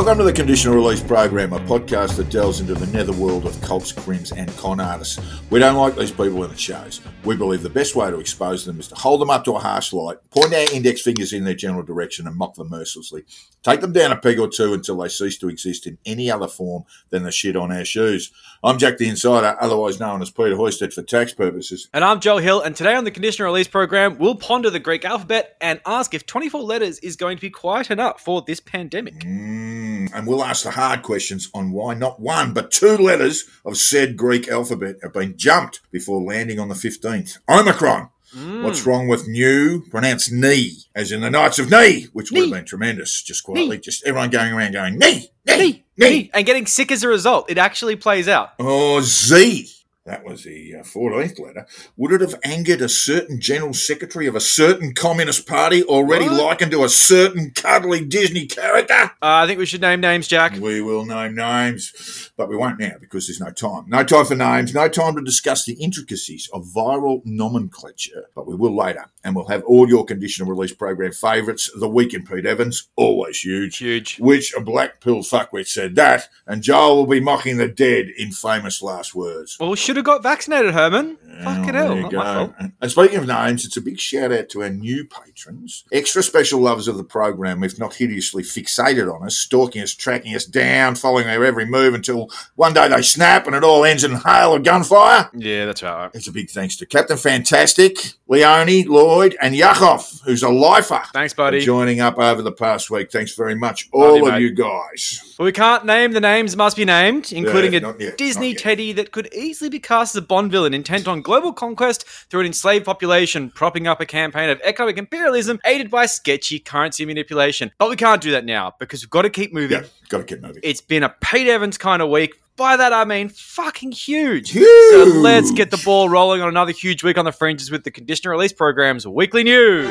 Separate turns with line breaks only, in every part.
Welcome to the Conditional Release Program, a podcast that delves into the netherworld of cults, crims, and con artists. We don't like these people in the shows. We believe the best way to expose them is to hold them up to a harsh light, point our index fingers in their general direction, and mock them mercilessly. Take them down a peg or two until they cease to exist in any other form than the shit on our shoes. I'm Jack the Insider, otherwise known as Peter Hoysted for tax purposes.
And I'm Joel Hill, and today on the Conditional Release program, we'll ponder the Greek alphabet and ask if 24 letters is going to be quite enough for this pandemic.
Mm, and we'll ask the hard questions on why not one, but two letters of said Greek alphabet have been jumped before landing on the 15th. Omicron.
Mm.
What's wrong with new? Pronounced knee, as in the Knights of Knee, which would have been tremendous. Just quietly,
Knee.
just everyone going around going knee, knee,
Knee,
knee,
and getting sick as a result. It actually plays out.
Oh, Z. That was the uh, 14th letter. Would it have angered a certain general secretary of a certain communist party already
What?
likened to a certain cuddly Disney character?
Uh, I think we should name names, Jack.
We will name names, but we won't now because there's no time. No time for names, no time to discuss the intricacies of viral nomenclature, but we will later. And we'll have all your conditional release program favourites. The Week in Pete Evans, always huge.
Huge.
Which a black pill fuckwit said that, and Joel will be mocking the dead in famous last words.
Well, we should have got vaccinated, Herman. Fucking hell. Not
go.
my fault.
And speaking of names, it's a big shout out to our new patrons, extra special lovers of the program, if not hideously fixated on us, stalking us, tracking us down, following our every move until one day they snap and it all ends in hail of gunfire.
Yeah, that's right.
It's a big thanks to Captain Fantastic, Leone, Lloyd, and Yakov, who's a lifer.
Thanks,
for
buddy.
Joining up over the past week. Thanks very much, all
you,
of
mate.
you guys.
But we can't name the names must be named, including
Yeah,
a
yet,
Disney teddy that could easily be cast as a Bond villain intent on global conquest through an enslaved population, propping up a campaign of economic imperialism aided by sketchy currency manipulation. But we can't do that now because we've got to keep moving.
Yeah, got to keep moving.
It's been a Pete Evans kind of week. By that I mean fucking huge.
Huge.
So let's get the ball rolling on another huge week on the fringes with the conditional release program's weekly news.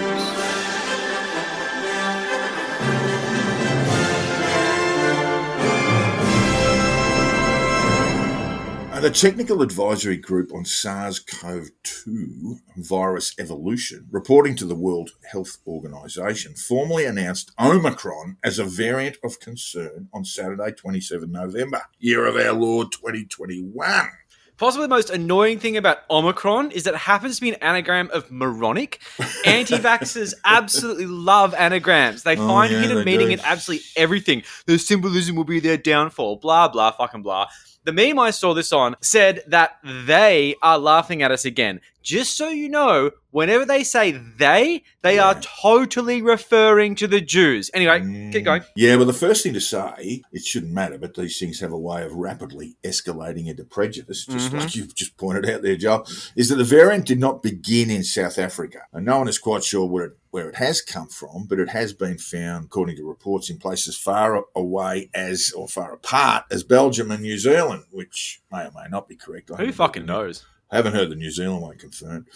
The Technical Advisory Group on SARS CoV 2 virus evolution, reporting to the World Health Organization, formally announced Omicron as a variant of concern on Saturday, 27 November, year of our Lord 2021.
Possibly the most annoying thing about Omicron is that it happens to be an anagram of moronic. Anti vaxxers absolutely love anagrams. They
Oh,
find
yeah,
hidden meaning
do.
in absolutely everything. The symbolism will be their downfall, blah, blah, fucking blah. The meme I saw this on said that they are laughing at us again. Just so you know, whenever they say they, they
Yeah.
are totally referring to the Jews. Anyway, keep going.
Yeah, well, the first thing to say, it shouldn't matter, but these things have a way of rapidly escalating into prejudice, just
Mhm.
like you've just pointed out there, Joel, is that the variant did not begin in South Africa. And no one is quite sure where it, where it has come from, but it has been found, according to reports, in places far away as, or far apart as Belgium and New Zealand, which may or may not be correct. I
Who fucking
heard
knows?
haven't heard the New Zealand one confirmed.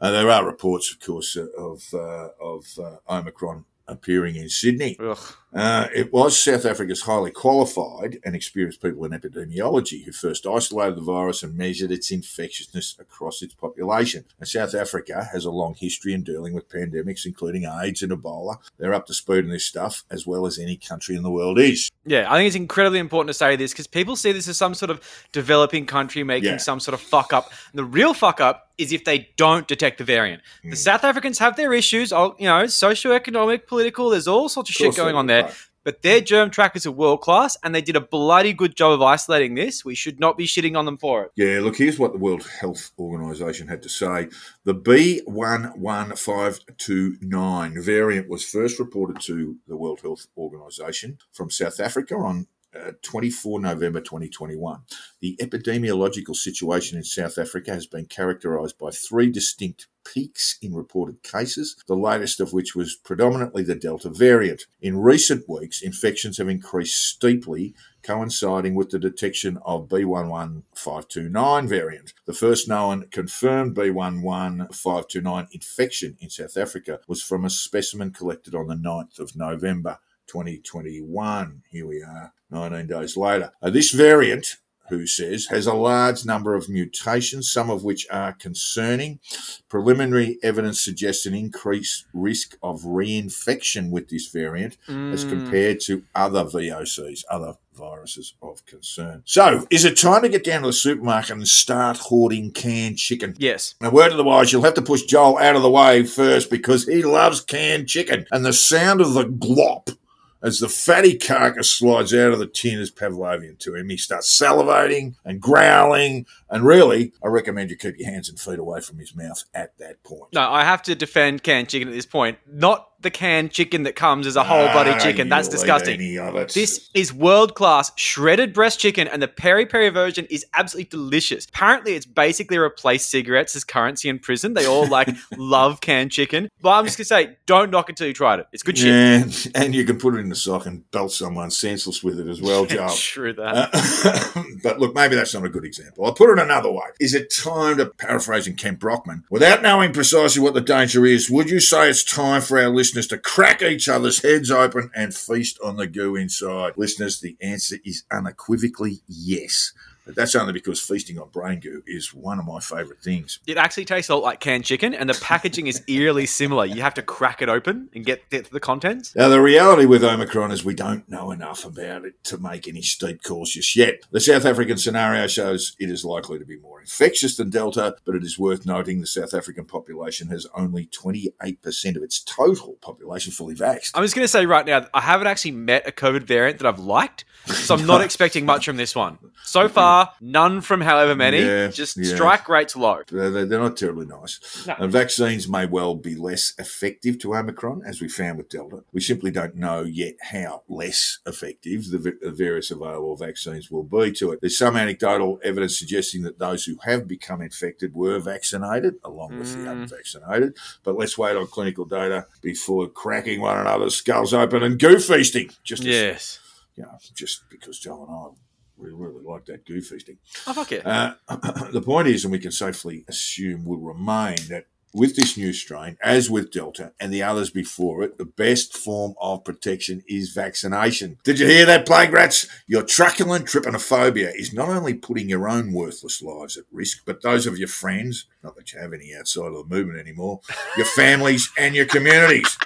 Uh, there are reports, of course, uh, of uh, of uh, Omicron appearing in Sydney.
Ugh.
Uh, it was South Africa's highly qualified and experienced people in epidemiology who first isolated the virus and measured its infectiousness across its population. And South Africa has a long history in dealing with pandemics, including AIDS and Ebola. They're up to speed on this stuff as well as any country in the world is.
Yeah, I think it's incredibly important to say this because people see this as some sort of developing country making
Yeah.
some sort of fuck up. And the real fuck up is if they don't detect the variant.
Mm.
The South Africans have their issues, oh, you know, socioeconomic, political. There's all sorts of shit going on
do,
there.
right.
But their germ trackers are world class, and they did a bloody good job of isolating this. We should not be shitting on them for it.
Yeah, look, here's what the World Health Organization had to say. The B11529 variant was first reported to the World Health Organization from South Africa on uh, 24 November 2021. The epidemiological situation in South Africa has been characterized by three distinct peaks in reported cases, the latest of which was predominantly the Delta variant. In recent weeks, infections have increased steeply coinciding with the detection of B11529 variant. The first known confirmed B11529 infection in South Africa was from a specimen collected on the 9th of November 2021. Here we are, 19 days later. Uh, this variant WHO says, has a large number of mutations, some of which are concerning. Preliminary evidence suggests an increased risk of reinfection with this variant as
Mm.
compared to other VOCs, other viruses of concern. So, is it time to get down to the supermarket and start hoarding canned chicken?
Yes.
A word of the wise, you'll have to push Joel out of the way first because he loves canned chicken. And the sound of the glop as the fatty carcass slides out of the tin is Pavlovian to him. He starts salivating and growling. And really, I recommend you keep your hands and feet away from his mouth at that point.
No, I have to defend canned chicken at this point. Not the canned chicken that comes as a whole body
Ah,
chicken. That's disgusting.
any of it.
This is world class shredded breast chicken, and the peri peri version is absolutely delicious. Apparently, it's basically replaced cigarettes as currency in prison. They all like love canned chicken. But I'm just gonna say, don't knock it till you tried it. It's good shit.
and, and you can put it in the sock and belt someone senseless with it as well, Joel.
True that.
Uh, but look, maybe that's not a good example. I'll put it another way. Is it time to, paraphrasing Kent Brockman, without knowing precisely what the danger is, would you say it's time for our listeners to crack each other's heads open and feast on the goo inside? Listeners, the answer is unequivocally yes. But that's only because feasting on brain goo is one of my favourite things.
It actually tastes a lot like canned chicken, and the packaging is eerily similar. You have to crack it open and get, get to the contents.
Now, the reality with Omicron is we don't know enough about it to make any steep calls just yet. The South African scenario shows it is likely to be more infectious than Delta, but it is worth noting the South African population has only 28% of its total population fully vaxxed.
I'm just going to say right now, I haven't actually met a COVID variant that I've liked, so I'm not expecting much from this one. So far, none from however many.
Yeah,
just
yeah.
strike rates low.
They're, not terribly nice.
No.
And vaccines may well be less effective to Omicron, as we found with Delta. We simply don't know yet how less effective the various available vaccines will be to it. There's some anecdotal evidence suggesting that those who have become infected were vaccinated, along with the
Mm.
unvaccinated. But let's wait on clinical data before cracking one another's skulls open and goo feasting. Just
Yes.
You know, just because Joe and I we really like that goo feasting.
Oh, fuck it.
Uh, the point is, and we can safely assume will remain, that with this new strain, as with Delta and the others before it, the best form of protection is vaccination. Did you hear that, plague rats? Your truculent trypanophobia is not only putting your own worthless lives at risk, but those of your friends, not that you have any outside of the movement anymore, your families and your communities.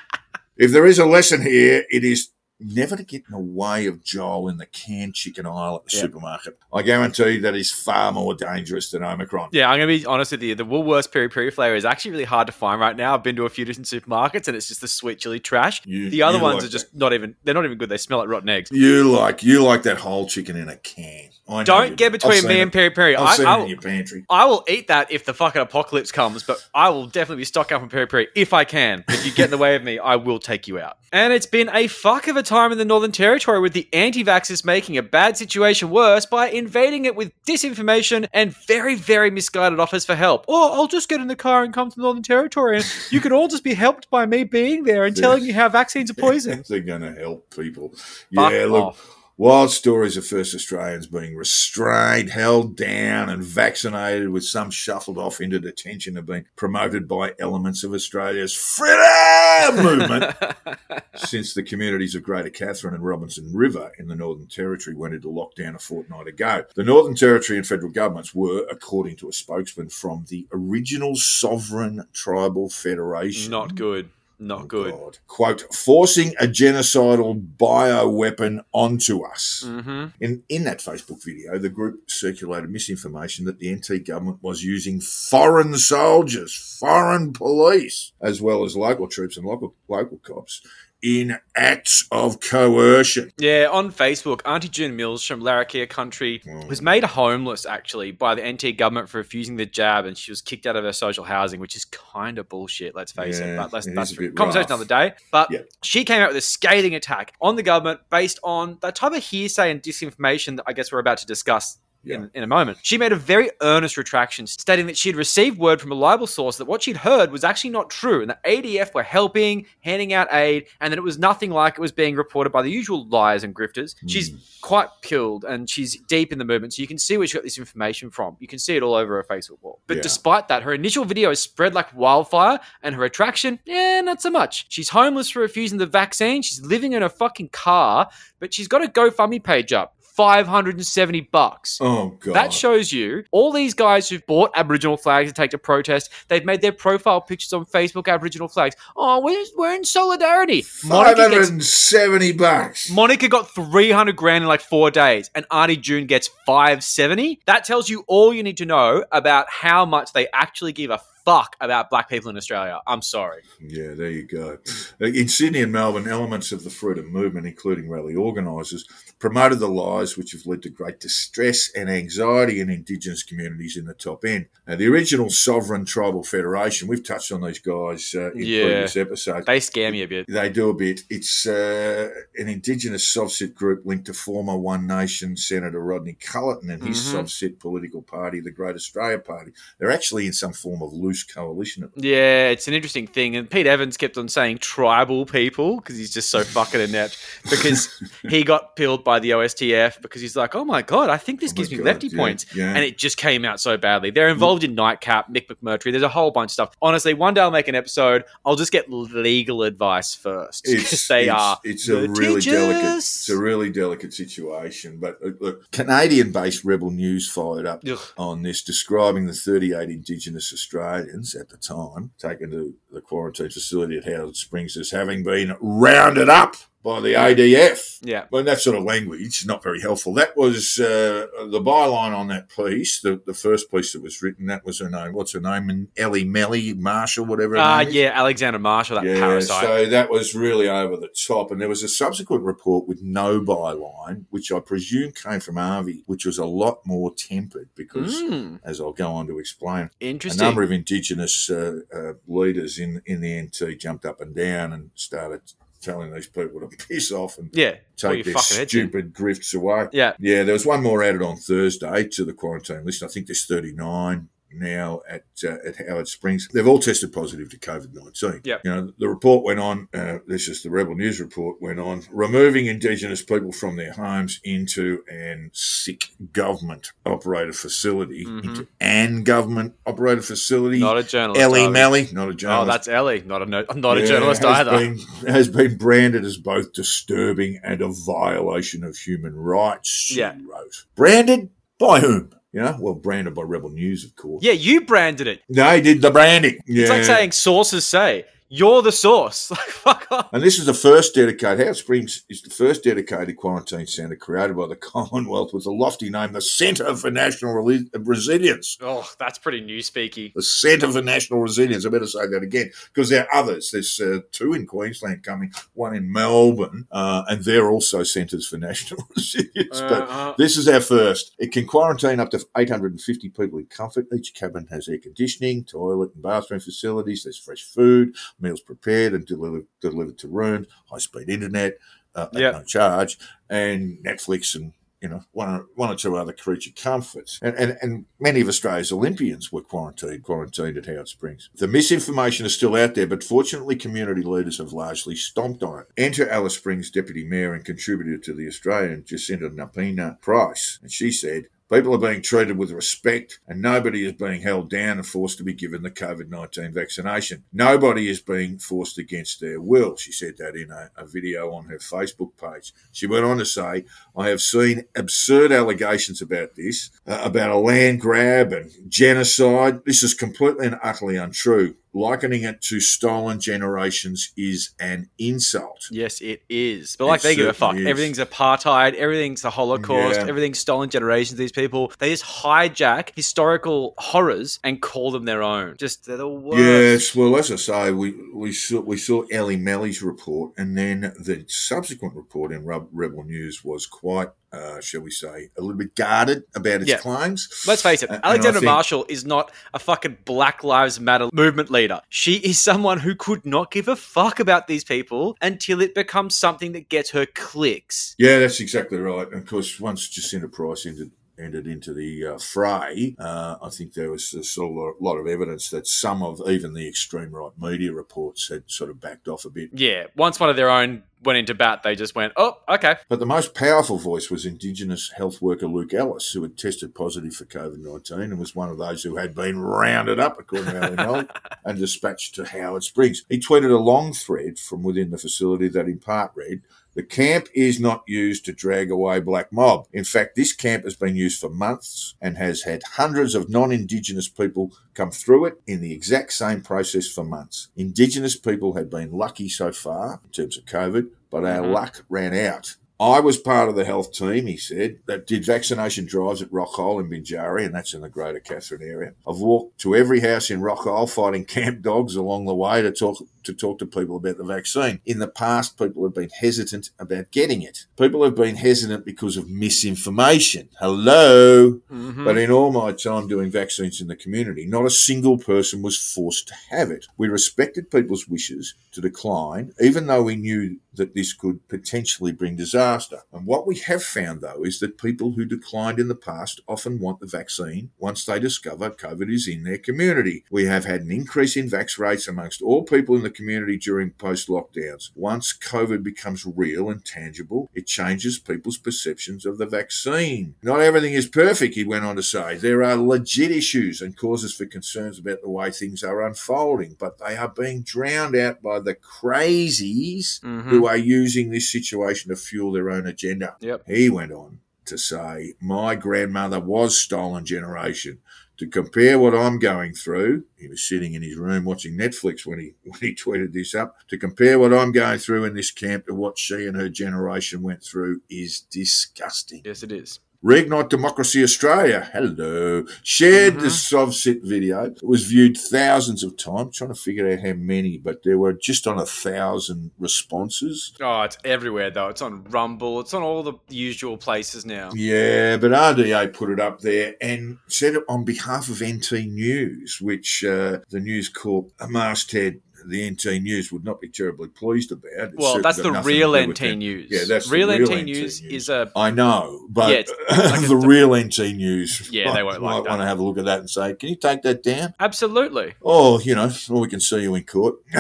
If there is a lesson here, it is never to get in the way of Joel in the canned chicken aisle at the
Yeah.
supermarket. I guarantee that is far more dangerous than Omicron.
Yeah, I'm going to be honest with you. The Woolworths peri peri flavor is actually really hard to find right now. I've been to a few different supermarkets and it's just the sweet chili trash.
You-
the other ones
like
are just not even, they're not even good. They smell like rotten eggs.
You like you like that whole chicken in a can. I
Don't
you
get between me and peri peri.
I've
I,
seen
I
it in
will-
your pantry.
I will eat that if the fucking apocalypse comes, but I will definitely be stocked up on peri peri if I can. If you get in the way of me, I will take you out. And it's been a fuck of a time in the Northern Territory with the anti vaxxers making a bad situation worse by invading it with disinformation and very, very misguided offers for help. Or I'll just get in the car and come to the Northern Territory and you can all just be helped by me being there and telling you how vaccines are poison.
They're going to help people.
Fuck
yeah, look,
off.
Wild stories of first Australians being restrained, held down, and vaccinated with some shuffled off into detention have been promoted by elements of Australia's freedom movement since the communities of Greater Katherine and Robinson River in the Northern Territory went into lockdown a fortnight ago. The Northern Territory and federal governments were, according to a spokesman from the original Sovereign Tribal Federation,
Not good. Not
Oh,
good.
God. Quote, forcing a genocidal bioweapon onto us.
hmm
In, in that Facebook video, the group circulated misinformation that the NT government was using foreign soldiers, foreign police, as well as local troops and local, local cops in acts of coercion.
Yeah, on Facebook, Auntie June Mills from Larrakia Country
Mm.
was made homeless actually by the NT government for refusing the jab, and she was kicked out of her social housing, which is kind of bullshit. Let's face it. But let's,
it
that's
a
conversation
rough.
another day. But
Yeah.
she came out with a scathing attack on the government based on the type of hearsay and disinformation that I guess we're about to discuss.
Yeah.
In, in a moment. She made a very earnest retraction stating that she had received word from a reliable source that what she'd heard was actually not true and that ADF were helping, handing out aid, and that it was nothing like it was being reported by the usual liars and grifters. She's hmm. quite killed and she's deep in the movement, so you can see where she got this information from. You can see it all over her Facebook wall. But
Yeah.
despite that, her initial video spread like wildfire, and her attraction, yeah, not so much. She's homeless for refusing the vaccine. She's living in a fucking car, but she's got a GoFundMe page up. 570 bucks.
Oh god.
That shows you all these guys who've bought Aboriginal flags to take to protest. They've made their profile pictures on Facebook Aboriginal flags. Oh, we're, we're in solidarity.
570
gets,
bucks.
Monica got 300 grand in like four days, and Auntie June gets 570. That tells you all you need to know about how much they actually give a fuck about black people in Australia. I'm sorry.
Yeah, there you go. In Sydney and Melbourne, elements of the freedom movement, including rally organisers, promoted the lies which have led to great distress and anxiety in Indigenous communities in the top end. Now, the original Sovereign Tribal Federation, we've touched on these guys uh, in
Yeah.
previous episodes.
They scare me a bit.
They do a bit. It's uh, an Indigenous subset group linked to former One Nation Senator Rodney Cullerton and his
Mhm.
subset political party, the Great Australia Party. They're actually in some form of loose coalition
Yeah, it's an interesting thing. And Pete Evans kept on saying tribal people because he's just so fucking inept. Because he got pilled by the OSTF because he's like, oh my God, I think this
Oh
gives me
God,
lefty
yeah,
points.
yeah.
And it just came out so badly. They're involved in Nightcap, Mick McMurtry. There's a whole bunch of stuff. Honestly, one day I'll make an episode. I'll just get legal advice first because they
it's,
are.
It's a really delicate. It's a really delicate situation. But uh, look, Canadian-based Rebel News fired up
Ugh.
on this, describing the 38 Indigenous Australians at the time taken to the quarantine facility at Howard Springs as having been rounded up by the ADF.
Yeah.
Well, that sort of language is not very helpful. That was uh, the byline on that piece, the, the first piece that was written. That was her name. What's her name? And Ellie Melly Marshall, whatever.
Ah,
is.
yeah, Alexandra Marshall, that parasite.
So that was really over the top. And there was a subsequent report with no byline, which I presume came from Harvey, which was a lot more tempered because,
Mm,
as I'll go on to explain, a number of Indigenous uh, uh, leaders in, in the NT jumped up and down and started telling these people to piss off and
yeah.
Take their
fucking heads in.
stupid grifts away.
Yeah.
Yeah, there was one more added on Thursday to the quarantine list. I think there's 39 now at uh, at Howard Springs. They've all tested positive to COVID 19.
Yep.
You know, the report went on, uh, this is the Rebel News report, went on, removing Indigenous people from their homes into an sick government operated facility,
Mhm.
into an government operated facility.
Not a journalist.
Ellie. Melly, not a journalist.
Oh, that's Ellie. Not a, no, not a journalist
has
either.
Been, has been branded as both disturbing and a violation of human rights, she
Yeah.
wrote. Branded by whom? You know, well, branded by Rebel News, of course.
Yeah, you branded it.
They did the branding. Yeah.
It's like saying sources say you're the source. Like fuck off.
And this is the first dedicated, Howard Springs is the first dedicated quarantine centre created by the Commonwealth with a lofty name, the Centre for National Reli- Resilience.
Oh, that's pretty newspeaky.
The Centre for National Resilience. I better say that again because there are others. There's uh, two in Queensland coming, one in Melbourne, uh, and they're also centres for national resilience. but
Uh-huh.
this is our first. It can quarantine up to 850 people in comfort. Each cabin has air conditioning, toilet and bathroom facilities. There's fresh food, meals prepared and delivered, delivered to rooms, high speed internet uh, at no charge, and Netflix and you know one or, one or two other creature comforts. And, and and many of Australia's Olympians were quarantined quarantined at Howard Springs. The misinformation is still out there, but fortunately, community leaders have largely stomped on it. Enter Alice Springs Deputy Mayor and contributor to the Australian, Jacinta Nampijinpa Price, and she said. People are being treated with respect, and nobody is being held down and forced to be given the COVID 19 vaccination. Nobody is being forced against their will. She said that in a, a video on her Facebook page. She went on to say, I have seen absurd allegations about this, uh, about a land grab and genocide. This is completely and utterly untrue. Likening it to stolen generations is an insult.
Yes, it is. But like
It
they give a fuck.
is.
Everything's apartheid. Everything's the Holocaust.
Yeah.
Everything's stolen generations. These people they just hijack historical horrors and call them their own. Just they're the worst.
Yes, well, as I say, we, we saw we saw Ellie Melly's report, and then the subsequent report in Rebel News was quite, uh, shall we say, a little bit guarded about its
Yeah.
claims.
Let's face it,
and
Alexandra
think-
Marshall is not a fucking Black Lives Matter movement leader. She is someone who could not give a fuck about these people until it becomes something that gets her clicks.
Yeah, that's exactly right. And of course, once Jacinta Price entered, entered into the uh, fray, uh, I think there was a lot of evidence that some of even the extreme right media reports had sort of backed off a bit.
Yeah, once one of their own went into bat, they just went, oh, okay.
But the most powerful voice was Indigenous health worker Luke Ellis, who had tested positive for COVID 19 and was one of those who had been rounded up, according to Melly, and dispatched to Howard Springs. He tweeted a long thread from within the facility that in part read, The camp is not used to drag away black mob. In fact, this camp has been used for months and has had hundreds of non-Indigenous people come through it in the exact same process for months. Indigenous people have been lucky so far in terms of COVID, but our
Mhm.
luck ran out. I was part of the health team, he said, that did vaccination drives at Rockhole in Binjari, and that's in the Greater Katherine area. I've walked to every house in Rockhole fighting camp dogs along the way to talk to talk to people about the vaccine. In the past, people have been hesitant about getting it. People have been hesitant because of misinformation. Hello.
Mhm.
But in all my time doing vaccines in the community, not a single person was forced to have it. We respected people's wishes to decline, even though we knew that this could potentially bring disaster. And what we have found, though, is that people who declined in the past often want the vaccine once they discover COVID is in their community. We have had an increase in vax rates amongst all people in the community during post lockdowns. Once COVID becomes real and tangible, it changes people's perceptions of the vaccine. Not everything is perfect, he went on to say. There are legit issues and causes for concerns about the way things are unfolding, but they are being drowned out by the crazies
Mhm.
who are using this situation to fuel their own agenda.
Yep.
He went on to say, My grandmother was stolen generation. To compare what I'm going through, he was sitting in his room watching Netflix when he when he tweeted this up. To compare what I'm going through in this camp to what she and her generation went through is disgusting.
Yes, it is.
Reignite Democracy Australia, hello, shared the
Mhm.
SovCit video. It was viewed thousands of times, trying to figure out how many, but there were just on a thousand responses.
Oh, it's everywhere though. It's on Rumble. It's on all the usual places now.
Yeah, but RDA put it up there and said it on behalf of NT News, which uh, the News Corp masthead, the NT News, would not be terribly pleased about. It's
Well, that's the real NT. News.
Yeah, that's the
real,
real
NT,
NT
News,
News.
is a
I know, but
Yeah, like
the real NT News,
Yeah, they won't
might
like that.
want to have a look at that and say, "Can you take that down?"
absolutely.
Oh, you know, or we can see you in court.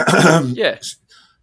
Yeah.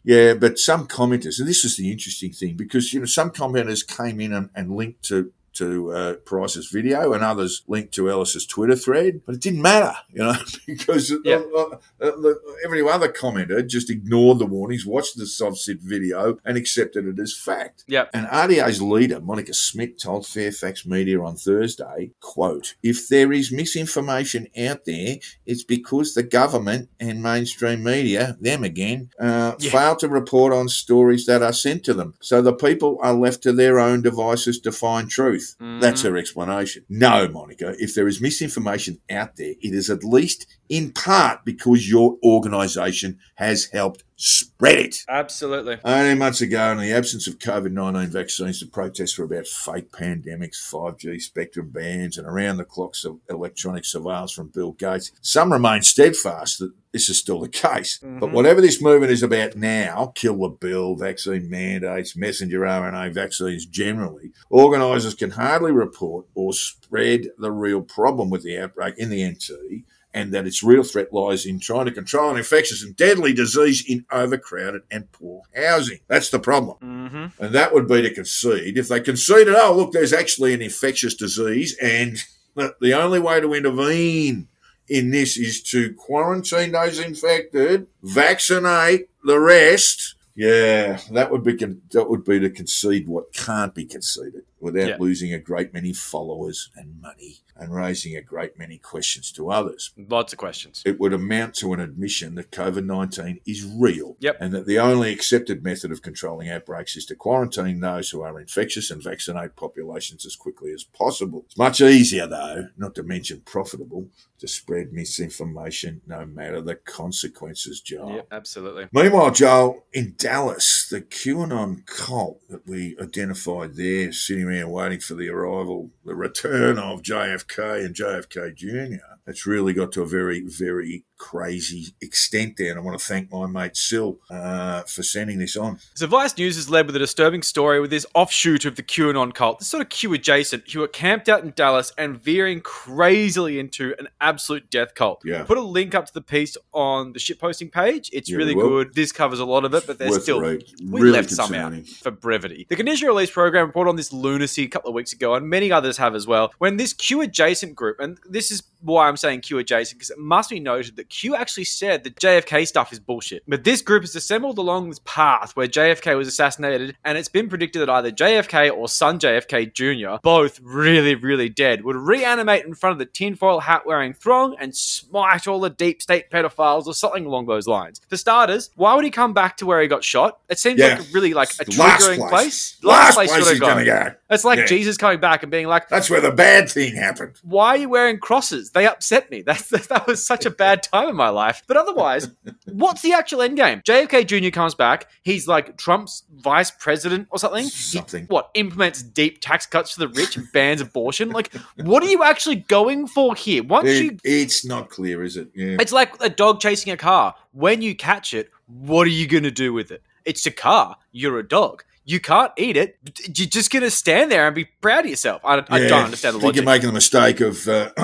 Yeah, but some commenters, and this is the interesting thing, because you know some commenters came in and, and linked to to uh, Price's video, and others linked to Ellis's Twitter thread, but it didn't matter, you know, because
Yeah.
uh, uh, uh, every other commenter just ignored the warnings, watched the Sovcit video, and accepted it as fact.
Yep.
And RDA's leader, Monica Smith, told Fairfax Media on Thursday, quote, if there is misinformation out there, it's because the government and mainstream media, them again, uh,
Yeah.
fail to report on stories that are sent to them. So the people are left to their own devices to find truth. That's
Mhm.
her explanation. No, Monica, if there is misinformation out there, it is at least in part because your organisation has helped spread it.
Absolutely.
18 months ago, in the absence of COVID 19 vaccines, the protests were about fake pandemics, 5G spectrum bans, and around the clock electronic surveillance from Bill Gates. Some remain steadfast that this is still the case. But
Mhm.
whatever this movement is about now kill the bill, vaccine mandates, messenger RNA vaccines generally organisers can hardly report or spread the real problem with the outbreak in the NT and that its real threat lies in trying to control an infectious and deadly disease in overcrowded and poor housing. That's the problem.
hmm
And that would be to concede. If they conceded, oh, look, there's actually an infectious disease, and the the only way to intervene in this is to quarantine those infected, vaccinate the rest. Yeah, that would be con- that would be to concede what can't be conceded without
Yeah.
losing a great many followers and money and raising a great many questions to others
Lots of questions.
it would amount to an admission that COVID 19 is real.
Yep.
And that the only accepted method of controlling outbreaks is to quarantine those who are infectious and vaccinate populations as quickly as possible. It's much easier, though, not to mention profitable, to spread misinformation no matter the consequences, Joel.
Yep, absolutely.
Meanwhile, Joel, in Dallas, the QAnon cult that we identified there, sitting around waiting for the arrival, the return of JFK and JFK Jr., it's really got to a very, very crazy extent there. And I want to thank my mate Sil uh, for sending this on.
So Vice News is led with a disturbing story with this offshoot of the QAnon cult, this sort of Q adjacent, who are camped out in Dallas and veering crazily into an absolute death cult.
Yeah.
Put a link up to the piece on the shitposting page. It's
Yeah,
really good. This covers a lot of it, but there's still we
Really
left some out for brevity. The Condition Release Program reported on this lunacy a couple of weeks ago, and many others have as well. When this Q adjacent group, and this is why I'm saying Q adjacent, because it must be noted that Q actually said that JFK stuff is bullshit. But this group is assembled along this path where JFK was assassinated, and it's been predicted that either JFK or son JFK Jr., both really, really dead, would reanimate in front of the tinfoil hat wearing throng and smite all the deep state pedophiles or something along those lines. For starters, why would he come back to where he got shot? It seems
Yeah.
like a really like a
Last
triggering
place.
place.
Last place,
would
he's to go.
It's like
Yeah.
Jesus coming back and being like,
That's where the bad thing happened.
why are you wearing crosses? They upset me. That's that was such a bad time in my life. But otherwise, what's the actual end game? JFK Jr. comes back. He's like Trump's vice president or something. He-
Something.
what implements deep tax cuts for the rich and bans abortion? Like, what are you actually going for here? Once you
it's not clear, is it? Yeah.
it's like a dog chasing a car. When you catch it, what are you going to do with it? It's a car. You're a dog. You can't eat it. You're just going to stand there and be proud of yourself. I, I don't understand the
I think
logic.
you're making the mistake of, uh,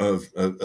of, of,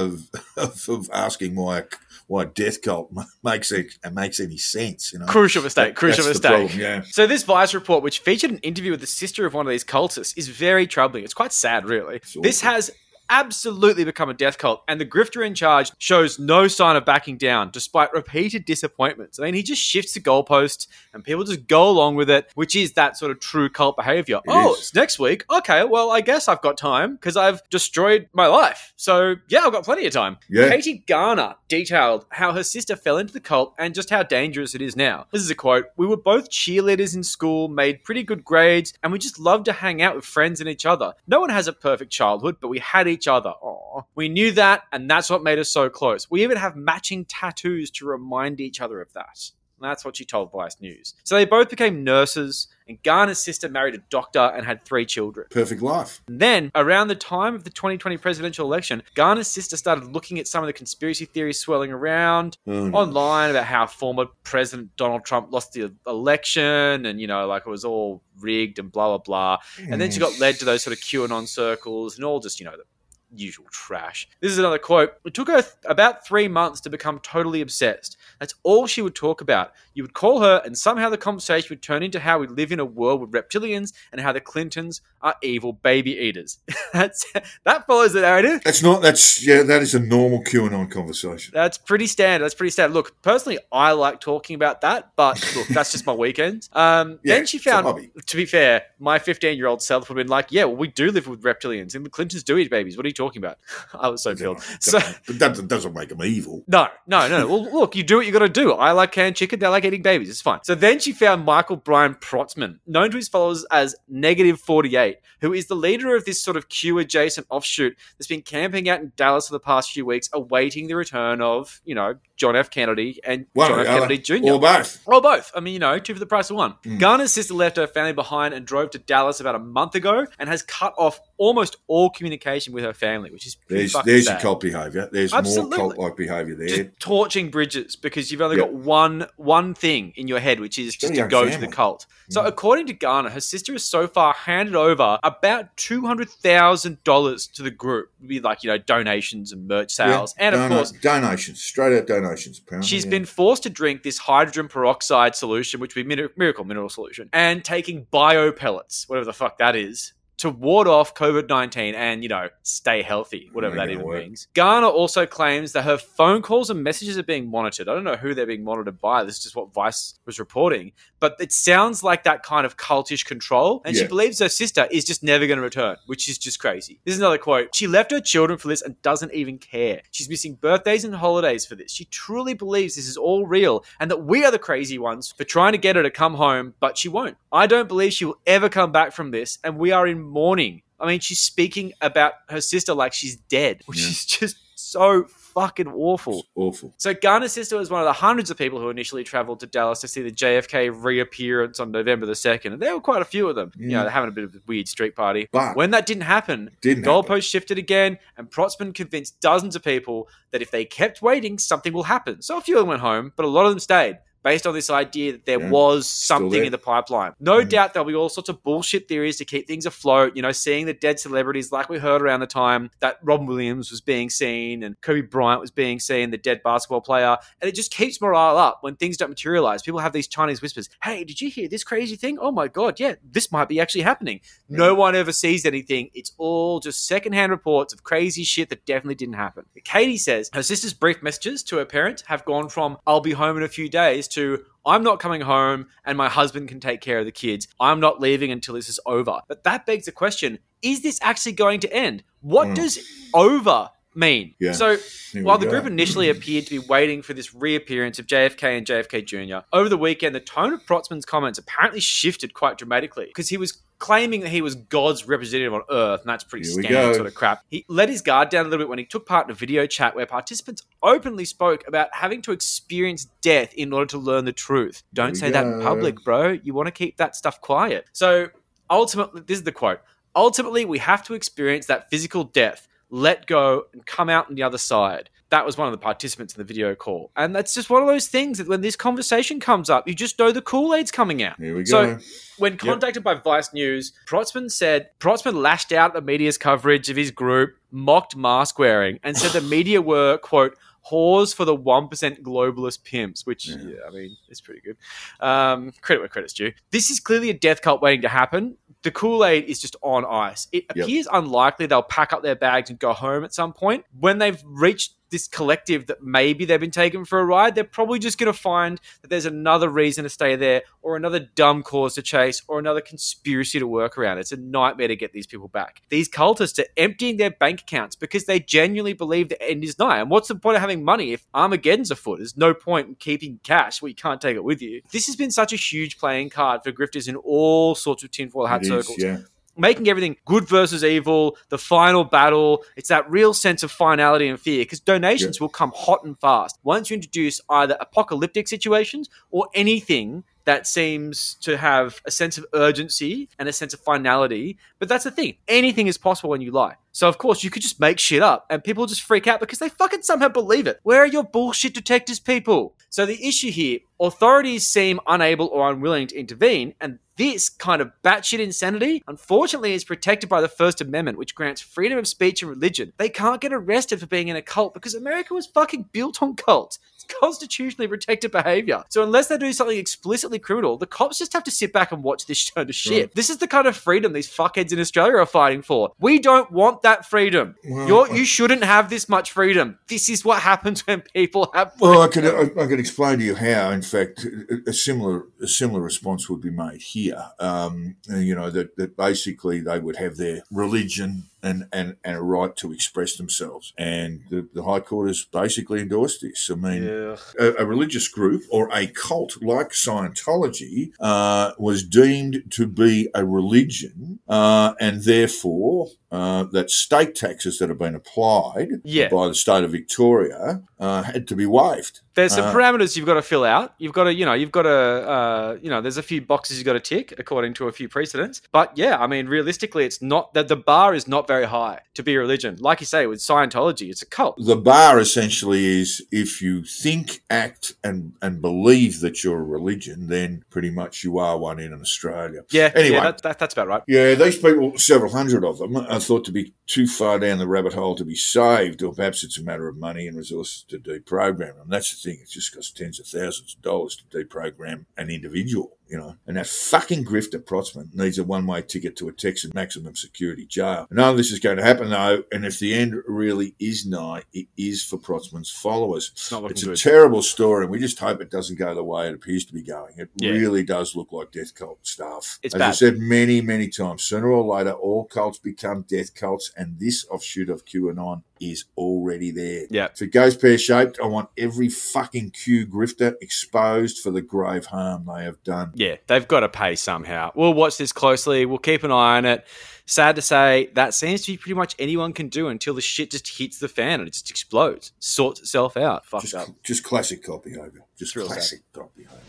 of, of, asking why why death cult makes it, makes any sense. You know,
Crucial mistake. Crucial
That's the
mistake.
problem, yeah.
So this Vice report, which featured an interview with the sister of one of these cultists, is very troubling. It's quite sad, really.
It's
This has absolutely become a death cult, and the grifter in charge shows no sign of backing down, despite repeated disappointments. I mean, he just shifts the goalposts, and people just go along with it, which is that sort of true cult behavior. oh,
is.
it's next week. Okay, well, I guess I've got time because I've destroyed my life. So yeah, I've got plenty of time.
Yeah.
Katie Garner detailed how her sister fell into the cult and just how dangerous it is now. This is a quote We were both cheerleaders in school, made pretty good grades, and we just loved to hang out with friends and each other. No one has a perfect childhood, but we had each other. Aww. We knew that, and that's what made us so close. We even have matching tattoos to remind each other of that. That's what she told Vice News. So they both became nurses, and Garner's sister married a doctor and had three children.
Perfect life.
And then, around the time of the 2020 presidential election, Garner's sister started looking at some of the conspiracy theories swirling around
oh, no.
online about how former President Donald Trump lost the election and, you know, like it was all rigged and blah, blah, blah. And then she got led to those sort of QAnon circles and all just, you know, the usual trash. This is another quote. It took her th- about three months to become totally obsessed. That's all she would talk about. You would call her, and somehow the conversation would turn into how we live in a world with reptilians and how the Clintons are evil baby eaters. That's that follows the narrative.
That's not. That's yeah. That is a normal QAnon conversation.
That's pretty standard. That's pretty standard. Look, personally, I like talking about that, but look, that's just my weekends. Um,
Yeah,
then she found, to be fair, my 15 year old self would have been like, yeah, well, we do live with reptilians, and the Clintons do eat babies. What are you talking about? I was so filled. So.
but that doesn't make them evil.
No, no, no. Well, look, you do what you got to do. I like canned chicken. They like eating babies. It's fine. So then she found Michael Brian Protzman, known to his followers as Negative 48, who is the leader of this sort of Q adjacent offshoot that's been camping out in Dallas for the past few weeks, awaiting the return of, you know, John F. Kennedy and
One
John F. Kennedy Jr.
or both.
Or both. I mean, you know, two for the price of one.
Mm.
Garner's sister left her family behind and drove to Dallas about a month ago and has cut off almost all communication with her family, which is pretty
There's there's
sad
your cult behaviour. There's
Absolutely.
more cult like behaviour there.
just torching bridges because you've only
Yeah.
got one one thing in your head, which is just to go to the cult. So,
Mm.
according to Garner, her sister has so far handed over about two hundred thousand dollars to the group, be like you know donations and merch sales,
Yeah,
and of course.
donations, straight out donations. Apparently,
She's
yeah.
been forced to drink this hydrogen peroxide solution, which would be miracle mineral solution, and taking bio pellets, whatever the fuck that is, to ward off COVID 19 and, you know, stay healthy, whatever that even means. Garner also claims that her phone calls and messages are being monitored. I don't know who they're being monitored by. This is just what Vice was reporting. But it sounds like that kind of cultish control. And she believes her sister is just never going to return, which is just crazy. This is another quote. She left her children for this and doesn't even care. She's missing birthdays and holidays for this. She truly believes this is all real and that we are the crazy ones for trying to get her to come home, but she won't. I don't believe she will ever come back from this, and we are in mourning. I mean, she's speaking about her sister like she's dead, which
Yeah.
is just so fucking awful.
It's awful.
So Garner's sister was one of the hundreds of people who initially traveled to Dallas to see the JFK reappearance on November the 2nd. And there were quite a few of them. You know,
Yeah.
they're having a bit of a weird street party.
But
When that didn't happen,
didn't
goalposts
happen.
shifted again, and Protzman convinced dozens of people that if they kept waiting, something will happen. So a few of them went home, but a lot of them stayed. Based on this idea that there
Yeah.
was something
there.
in the pipeline. No
Mm.
doubt there'll be all sorts of bullshit theories to keep things afloat. You know, seeing the dead celebrities like we heard around the time that Robin Williams was being seen and Kobe Bryant was being seen, the dead basketball player. And it just keeps morale up when things don't materialize. People have these Chinese whispers. Hey, did you hear this crazy thing? Oh my God, yeah, this might be actually happening. No one ever sees anything. It's all just secondhand reports of crazy shit that definitely didn't happen. Katie says her sister's brief messages to her parents have gone from I'll be home in a few days to I'm not coming home and my husband can take care of the kids. I'm not leaving until this is over. But that begs the question is this actually going to end? What
Mm.
does over mean?
Yeah.
So
Here
while the group initially appeared to be waiting for this reappearance of JFK and JFK Jr., over the weekend, the tone of Protzman's comments apparently shifted quite dramatically because he was claiming that he was God's representative on Earth, and that's pretty standard sort of crap. He let his guard down a little bit when he took part in a video chat where participants openly spoke about having to experience death in order to learn the truth. Don't say that in public, bro. You want to keep that stuff quiet. So ultimately, this is the quote. Ultimately, we have to experience that physical death, let go, and come out on the other side. That was one of the participants in the video call. And that's just one of those things that when this conversation comes up, you just know the Kool Aid's coming out.
Here we go.
So, when contacted by Vice News, Protzman said Protzman lashed out at the media's coverage of his group, mocked mask wearing, and said the media were, quote, whores for the 1% globalist pimps, which,
Yeah.
yeah, I mean, it's pretty good. Um, credit where credit's due. This is clearly a death cult waiting to happen. The Kool Aid is just on ice. It
Yep.
appears unlikely they'll pack up their bags and go home at some point. When they've reached this collective that maybe they've been taken for a ride, they're probably just going to find that there's another reason to stay there, or another dumb cause to chase, or another conspiracy to work around. It's a nightmare to get these people back. These cultists are emptying their bank accounts because they genuinely believe the end is nigh. And what's the point of having money if Armageddon's afoot? There's no point in keeping cash where you can't take it with you. This has been such a huge playing card for grifters in all sorts of tinfoil hat
is,
circles
yeah.
Making everything good versus evil, the final battle. It's that real sense of finality and fear because donations will come hot and fast once you introduce either apocalyptic situations or anything that seems to have a sense of urgency and a sense of finality. But that's the thing anything is possible when you lie. So, of course, you could just make shit up and people just freak out because they fucking somehow believe it. Where are your bullshit detectors, people? So, the issue here authorities seem unable or unwilling to intervene, and this kind of batshit insanity, unfortunately, is protected by the First Amendment, which grants freedom of speech and religion. They can't get arrested for being in a cult because America was fucking built on cults. It's constitutionally protected behavior. So unless they do something explicitly criminal, the cops just have to sit back and watch this turn to shit.
Right.
This is the kind of freedom these fuckheads in Australia are fighting for. We don't want that freedom.
Well,
You're, you shouldn't have this much freedom. This is what happens when people have.
Well, I could I, I could explain to you how, in fact, a- a similar a similar response would be made here. Um, you know that, that basically they would have their religion and, and, and a right to express themselves, and the, the High Court has basically endorsed this. I mean,
Yeah.
a, a religious group or a cult like Scientology uh, was deemed to be a religion, uh, and therefore uh, that state taxes that have been applied
Yeah.
by the state of Victoria uh, had to be waived.
There's some
Uh,
parameters you've got to fill out. You've got to, you know, you've got to, uh, you know, there's a few boxes you've got to tick according to a few precedents. But yeah, I mean, realistically, it's not that the bar is not very high to be a religion. Like you say, with Scientology, it's a cult.
The bar essentially is if you think, act, and, and believe that you're a religion, then pretty much you are one in Australia.
Yeah,
Anyway.
yeah, that, that, that's about right.
Yeah, these people, several hundred of them, are thought to be too far down the rabbit hole to be saved, or perhaps it's a matter of money and resources to deprogram them. That's the thing; it just costs tens of thousands of dollars to deprogram an individual, you know. And that fucking grifter Protzman needs a one-way ticket to a Texas maximum security jail. None of this is going to happen, though. And if the end really is nigh, it is for Protzman's followers.
It's
It's a
good.
terrible story, and we just hope it doesn't go the way it appears to be going. It
Yeah.
really does look like death cult stuff.
It's
As I said many, many times, sooner or later, all cults become death cults, and this offshoot of QAnon is already there.
Yeah.
If it goes pear shaped, I want every fucking Q grifter exposed for the grave harm they have done.
Yeah, they've got to pay somehow. We'll watch this closely. We'll keep an eye on it. Sad to say, that seems to be pretty much anyone can do until the shit just hits the fan and it just explodes, sorts itself out. Fucked
Just,
up.
just classic copy behavior. Just
Real eh? sad.
classic cult behavior.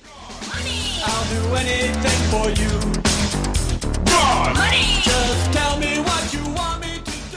I'll do anything for you. Money. Just tell me what you want me to do.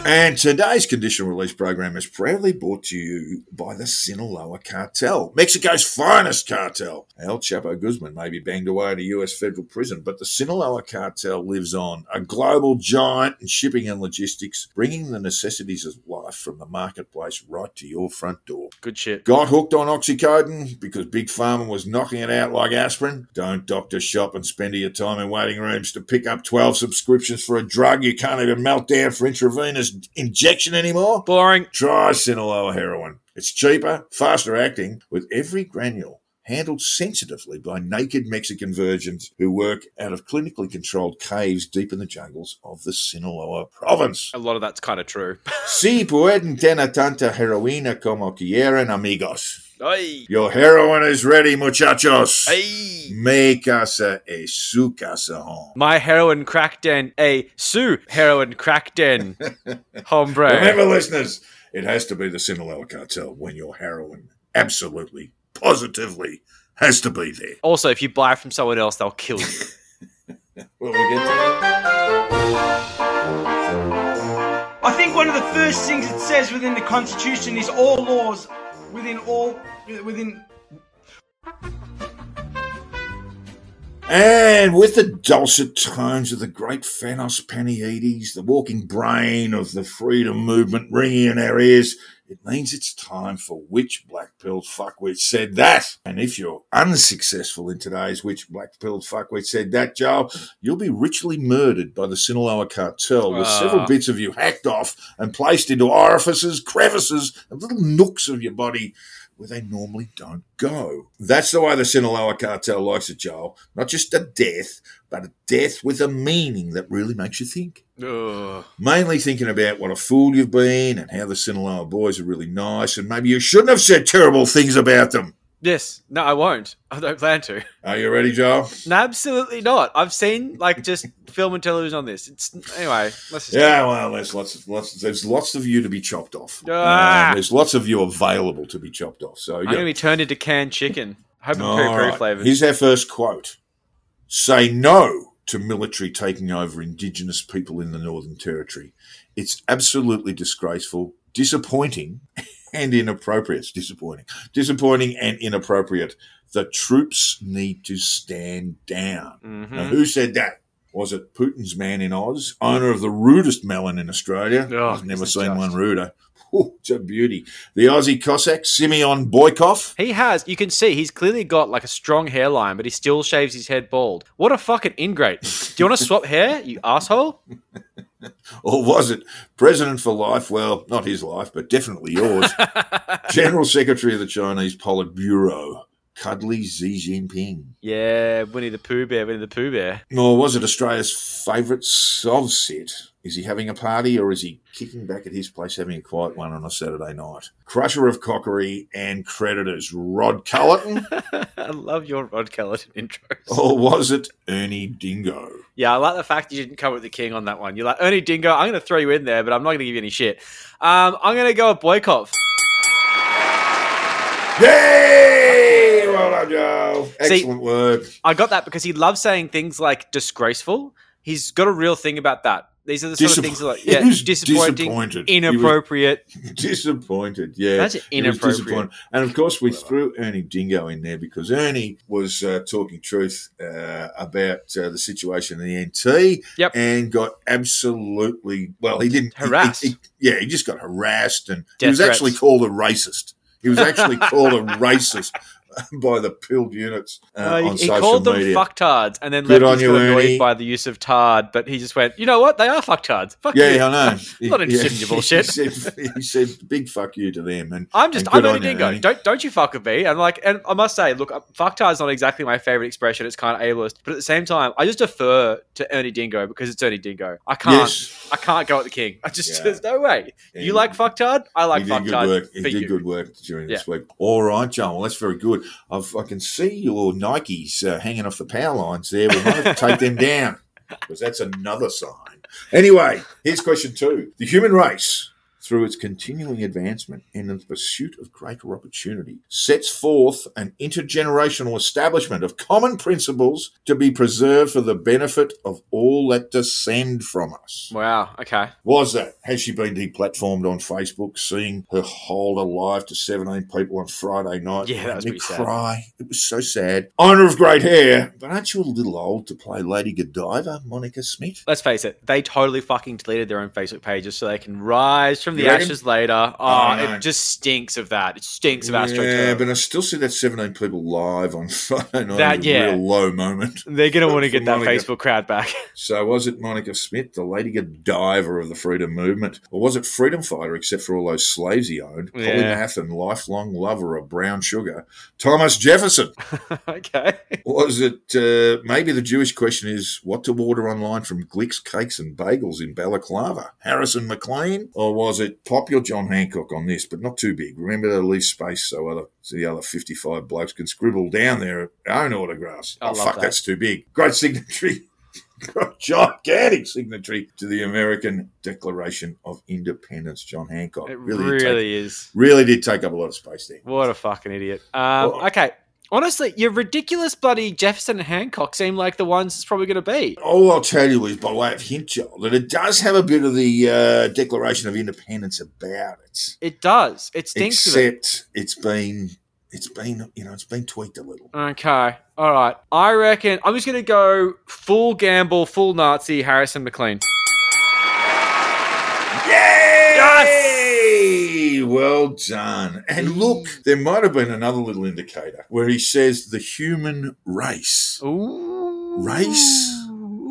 And today's conditional release program is proudly brought to you by the Sinaloa Cartel, Mexico's finest cartel. El Chapo Guzman may be banged away in a US federal prison, but the Sinaloa Cartel lives on, a global giant in shipping and logistics, bringing the necessities of life from the marketplace right to your front door.
Good shit.
Got hooked on oxycodone because Big Pharma was knocking it out like aspirin? Don't doctor shop and spend your time in waiting rooms to pick up 12 subscriptions for a drug you can't even melt down for intravenous injection anymore?
Boring.
Try Sinaloa heroin. It's cheaper, faster acting, with every granule handled sensitively by naked Mexican virgins who work out of clinically controlled caves deep in the jungles of the Sinaloa province.
A lot of that's kind of true.
Si pueden tener tanta heroína como quieran, amigos. Your heroin is ready, muchachos.
Hey.
Mi casa es su casa home.
My heroin crack den. A su heroin crack den. Hombre.
Remember, listeners, it has to be the Sinaloa cartel when your heroin absolutely, positively has to be there.
Also, if you buy from someone else, they'll kill you.
Well, we'll get to that.
I think one of the first things it says within the Constitution is all laws within all within
And with the dulcet tones of the great Thanos Panayides, the walking brain of the freedom movement ringing in our ears, it means it's time for Which Black Pilled Fuckwit Said That. And if you're unsuccessful in today's Which Black Pilled Fuckwit Said That, Joe, you'll be ritually murdered by the Sinaloa cartel with
Ah.
several bits of you hacked off and placed into orifices, crevices, and little nooks of your body where they normally don't go. That's the way the Sinaloa cartel likes it, Joel. Not just a death, but a death with a meaning that really makes you think.
Ugh.
Mainly thinking about what a fool you've been and how the Sinaloa boys are really nice, and maybe you shouldn't have said terrible things about them.
Yes. No, I won't. I don't plan to.
Are you ready, Joel?
No, absolutely not. I've seen like just film and television on this. It's anyway. Let's just
Yeah, well, there's lots, lots, there's lots of you to be chopped off.
Ah.
Uh, there's lots of you available to be chopped off. So,
I'm going to be turned into canned chicken. Hoping peri peri
right.
flavored.
Here's our first quote Say no to military taking over Indigenous people in the Northern Territory. It's absolutely disgraceful, disappointing, and inappropriate. It's disappointing. Disappointing and inappropriate. The troops need to stand down.
Mhm.
Now, who said that? Was it Putin's man in Oz, owner of the rudest melon in Australia?
Oh,
I've never seen
just?
one ruder. Ooh, it's a beauty. The Aussie Cossack, Simeon Boykov.
He has. You can see he's clearly got like a strong hairline, but he still shaves his head bald. What a fucking ingrate! Do you want to swap hair, you asshole?
Or was it President for life? Well, not his life, but definitely yours. General Secretary of the Chinese Politburo, Cuddly Xi Jinping.
yeah, Winnie the Pooh Bear, Winnie the Pooh Bear.
Or was it Australia's favourite SovCit? Is he having a party or is he kicking back at his place having a quiet one on a Saturday night? Crusher of cockery and creditors, Rod Culleton?
I love your Rod Culleton intros.
or was it Ernie Dingo?
Yeah, I like the fact you didn't come with the king on that one. You're like Ernie Dingo. I'm going to throw you in there, but I'm not going to give you any shit. Um, I'm going to go with Boykov.
Yay! Joe.
See-
Excellent work.
I got that because he loves saying things like disgraceful. He's got a real thing about that. These are the sort of things that like yeah, disappointing,
disappointed.
Inappropriate.
disappointed. Yeah,
That's inappropriate.
And of course, we threw Ernie Dingo in there because Ernie was uh, talking truth uh, about uh, the situation in the NT.
Yep.
and got absolutely well. He didn't he-
Harassed.
he- he- yeah, he just got harassed, and he was
threats.
actually called a racist. He was actually called a racist by the pilled units uh,
Uh, he-
on
he
social
called them
media.
fucktards and then
Good on
left
you,
annoyed
Ernie.
by the use of tard, but he just went, you know what? They are fucktards. Fuck
yeah,
you.
I know.
Not interested in your bullshit.
He said, he said, "Big fuck you to them." And
I'm just,
and
I'm Ernie Dingo.
Ernie.
Don't, don't you fuck with me. And like, and I must say, look, fucktard's not exactly my favorite expression. It's kind of ableist, but at the same time, I just defer to Ernie Dingo because it's Ernie Dingo. I can't,
Yes.
I can't go at the king. I just,
Yeah.
there's no way.
Yeah,
you like fucktard? I like
he did good
fucktard
work. He did
you.
good work during this week. All right, John. Well, that's very good. I can see your Nikes uh, hanging off the power lines there. We might have to take them down because that's another sign. Anyway, here's question two: The human race through its continuing advancement in the pursuit of greater opportunity, sets forth an intergenerational establishment of common principles to be preserved for the benefit of all that descend from us.
Wow. Okay.
Was that? Has she been deplatformed on Facebook, seeing her hold alive to 17 people on Friday night?
Yeah, that was
me
pretty sad.
cry. It was so sad. Owner of great hair. But aren't you a little old to play Lady Godiva, Monica Smith?
Let's face it, they totally fucking deleted their own Facebook pages so they can rise from the ashes later. Oh,
Oh, no.
it just stinks of that. It stinks of AstroTurf.
Yeah, but I still see that 17 people live on Friday night.
That-
a
yeah.
real low moment.
They're going to want to get that
Monica.
Facebook crowd back.
So was it Monica Smith, the Lady Godiva of the freedom movement? Or was it Freedom Fighter, except for all those slaves he owned?
Yeah.
Polymath and lifelong lover of brown sugar, Thomas Jefferson.
okay.
Was it uh, maybe the Jewish question is what to order online from Glick's Cakes and Bagels in Balaclava? Harrison McLean? Or was it pop your John Hancock on this, but not too big? Remember to leave space so other so the other 55 blokes can scribble down their own autographs.
I
oh, fuck,
that.
that's too big. Great signatory. Gigantic signatory to the American Declaration of Independence, John Hancock.
It
Really,
really,
take-
is.
really did take up a lot of space there.
What a fucking idiot. Um,
Well-
okay. Honestly, your ridiculous bloody Jefferson and Hancock seem like the ones it's probably going to be.
All I'll tell you is, by way of hint, Joel, that it does have a bit of the uh, Declaration of Independence about it.
It does. It stinks of it.
Except it's been, it's been, you know, it's been tweaked a little.
Okay. All right. I reckon I'm just going to go full gamble, full Nazi Harrison McLean.
Yay! Well done. And look, mm. there might have been another little indicator where he says the human race.
Ooh.
Race?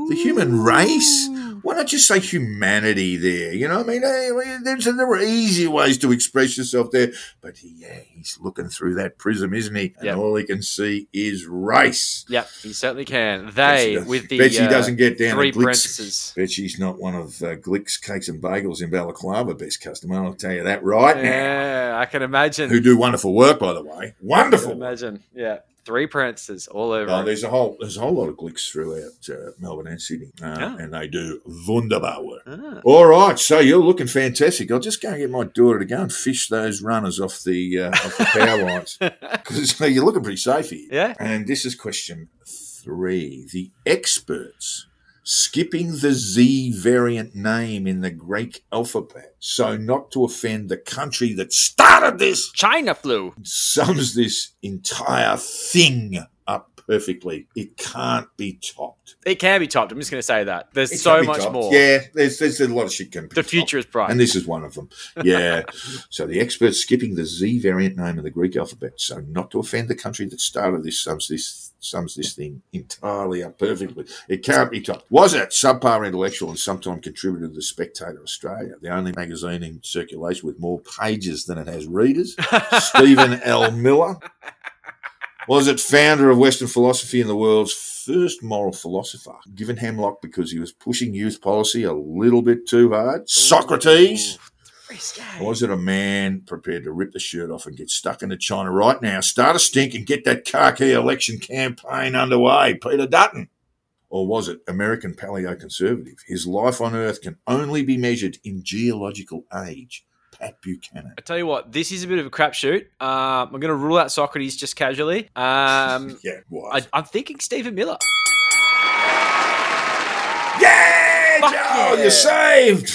The human race? Why not just say humanity there? You know, I mean, there's, there are easy ways to express yourself there, but he, yeah, he's looking through that prism, isn't he? And
Yep.
all he can see is race.
Yep, he certainly can. They
does-
with the
bet she
uh,
doesn't get down
three
Glick's.
parentheses.
Bet she's not one of uh, Glick's cakes and bagels in Balaclava best customer. I'll tell you that right now.
Yeah, I can imagine.
Who do wonderful work, by the way. Wonderful.
imagine. Yeah, three parentheses all over.
Oh, there's a whole there's a whole lot of Glicks throughout uh, Melbourne and Sydney, uh, and they do wunderbar work.
Ah.
All right, so you're looking fantastic. I'll just go and get my daughter to go and fish those runners off the uh, off the power lines because you're looking pretty safe here.
Yeah.
And this is question three: the experts skipping the Z variant name in the Greek alphabet, so not to offend the country that started this,
China flu.
sums this entire thing up perfectly. It can't be topped.
It can be topped. I'm just going to say that. There's
It
so much
topped.
more.
Yeah, there's there's a lot of shit can be
The
topped.
future is bright.
And this is one of them. Yeah. so the experts skipping the Z variant name of the Greek alphabet, so not to offend the country that started this sums this sums this thing entirely up perfectly. It can't be topped. Was it subpar intellectual and sometime contributor to the Spectator Australia, the only magazine in circulation with more pages than it has readers? Stephen L. Miller. Was it founder of Western philosophy and the world's first moral philosopher? Given Hemlock because he was pushing youth policy a little bit too hard? Socrates?
Risque.
Was it a man prepared to rip the shirt off and get stuck into China right now, start a stink and get that khaki election campaign underway? Peter Dutton. Or was it American paleoconservative? His life on Earth can only be measured in geological age. Pat Buchanan.
I tell you what, this is a bit of a crapshoot. Um, I'm going to rule out Socrates just casually. Um,
Yeah, what?
I, I'm thinking Stephen Miller.
Yeah,
Fuck
Joe,
yeah.
you're saved.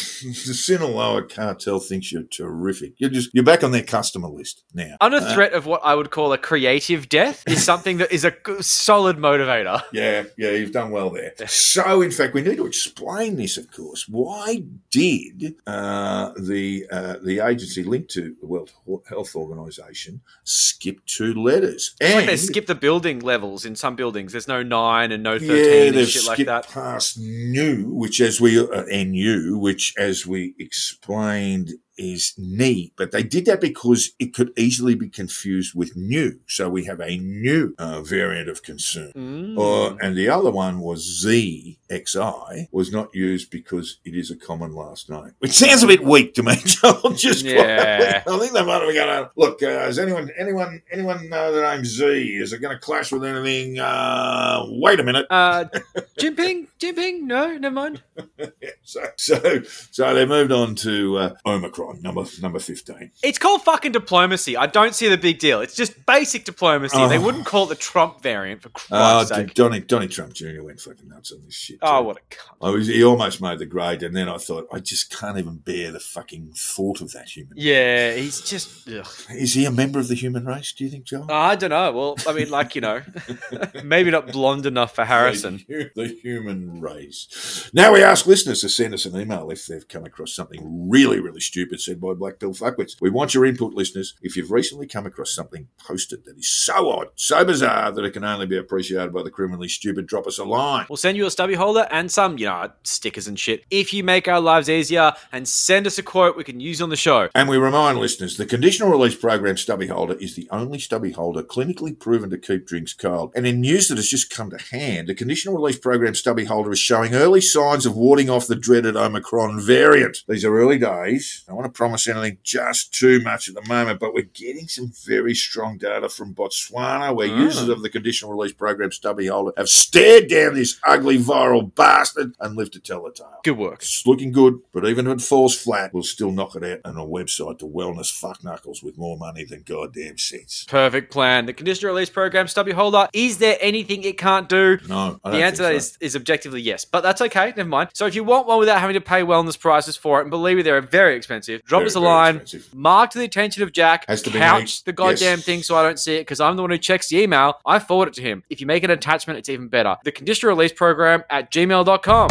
The Sinaloa cartel thinks you're terrific. You're just you're back on their customer list now.
Under
Uh,
threat of what I would call a creative death is something that is a solid motivator.
Yeah, yeah, you've done well there. So, in fact, we need to explain this, of course. Why did uh, the uh, the agency linked to the World Health Organization skip two letters?
It's like they
And-
skip the building levels in some buildings. There's no nine and no 13
Yeah,
and shit like that.
past new, which as we uh, you, which as we explained is knee, but they did that because it could easily be confused with new. So we have a new uh, variant of concern.
Mm.
Or, and the other one was ZXI was not used because it is a common last name, which sounds a bit weak to me. Joel, just
Yeah.
I think they might have going. Look, uh, is anyone anyone anyone know the name Z? Is it going to clash with anything? Uh, wait a minute.
Uh, Jinping? Jinping? No, never mind.
So, so, so they moved on to uh, Omicron. Number number fifteen.
It's called fucking diplomacy. I don't see the big deal. It's just basic diplomacy.
Oh.
They wouldn't call it the Trump variant for
Oh,
Christ's sake.
Donny, Donny Trump Jr. went fucking nuts on this shit.
Oh, what a cunt.
I was, he almost made the grade, and then I thought, I just can't even bear the fucking thought of that human.
Yeah, he's just. Ugh.
Is he a member of the human race? Do you think, Joel?
I don't know. Well, I mean, like you know, maybe not blonde enough for Harrison.
The, the human race. Now we ask listeners to send us an email if they've come across something really, really stupid said by Black Pill Fuckwits. We want your input, listeners. If you've recently come across something posted that is so odd, so bizarre that it can only be appreciated by the criminally stupid, drop us a line.
We'll send you a stubby holder and some, you know, stickers and shit. If you make our lives easier and send us a quote we can use on the show.
And we remind listeners the conditional release program stubby holder is the only stubby holder clinically proven to keep drinks cold. And in news that has just come to hand, the conditional release program stubby holder is showing early signs of warding off the dreaded Omicron variant. These are early days. Want to promise anything just too much at the moment, but we're getting some very strong data from Botswana where
Ah.
users of the conditional release program stubby holder have stared down this ugly viral bastard and lived to tell the tale.
Good work.
It's looking good, but even if it falls flat, we'll still knock it out on a website to wellness fuck knuckles with more money than goddamn sense.
Perfect plan. The conditional release program stubby holder. Is there anything it can't do?
No,
The answer
think
is, is objectively yes, but that's okay. Never mind. So if you want one without having to pay wellness prices for it, and believe me, they're very expensive, drop
Very,
us a line.
expensive.
Mark to the attention of Jack.
Has to
couch the goddamn
Yes.
thing so I don't see it because I'm the one who checks the email. I forward it to him. If you make an attachment, it's even better. The conditional release program at gmail.com.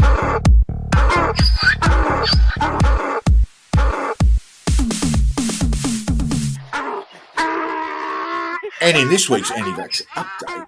And in this week's anti-vax update,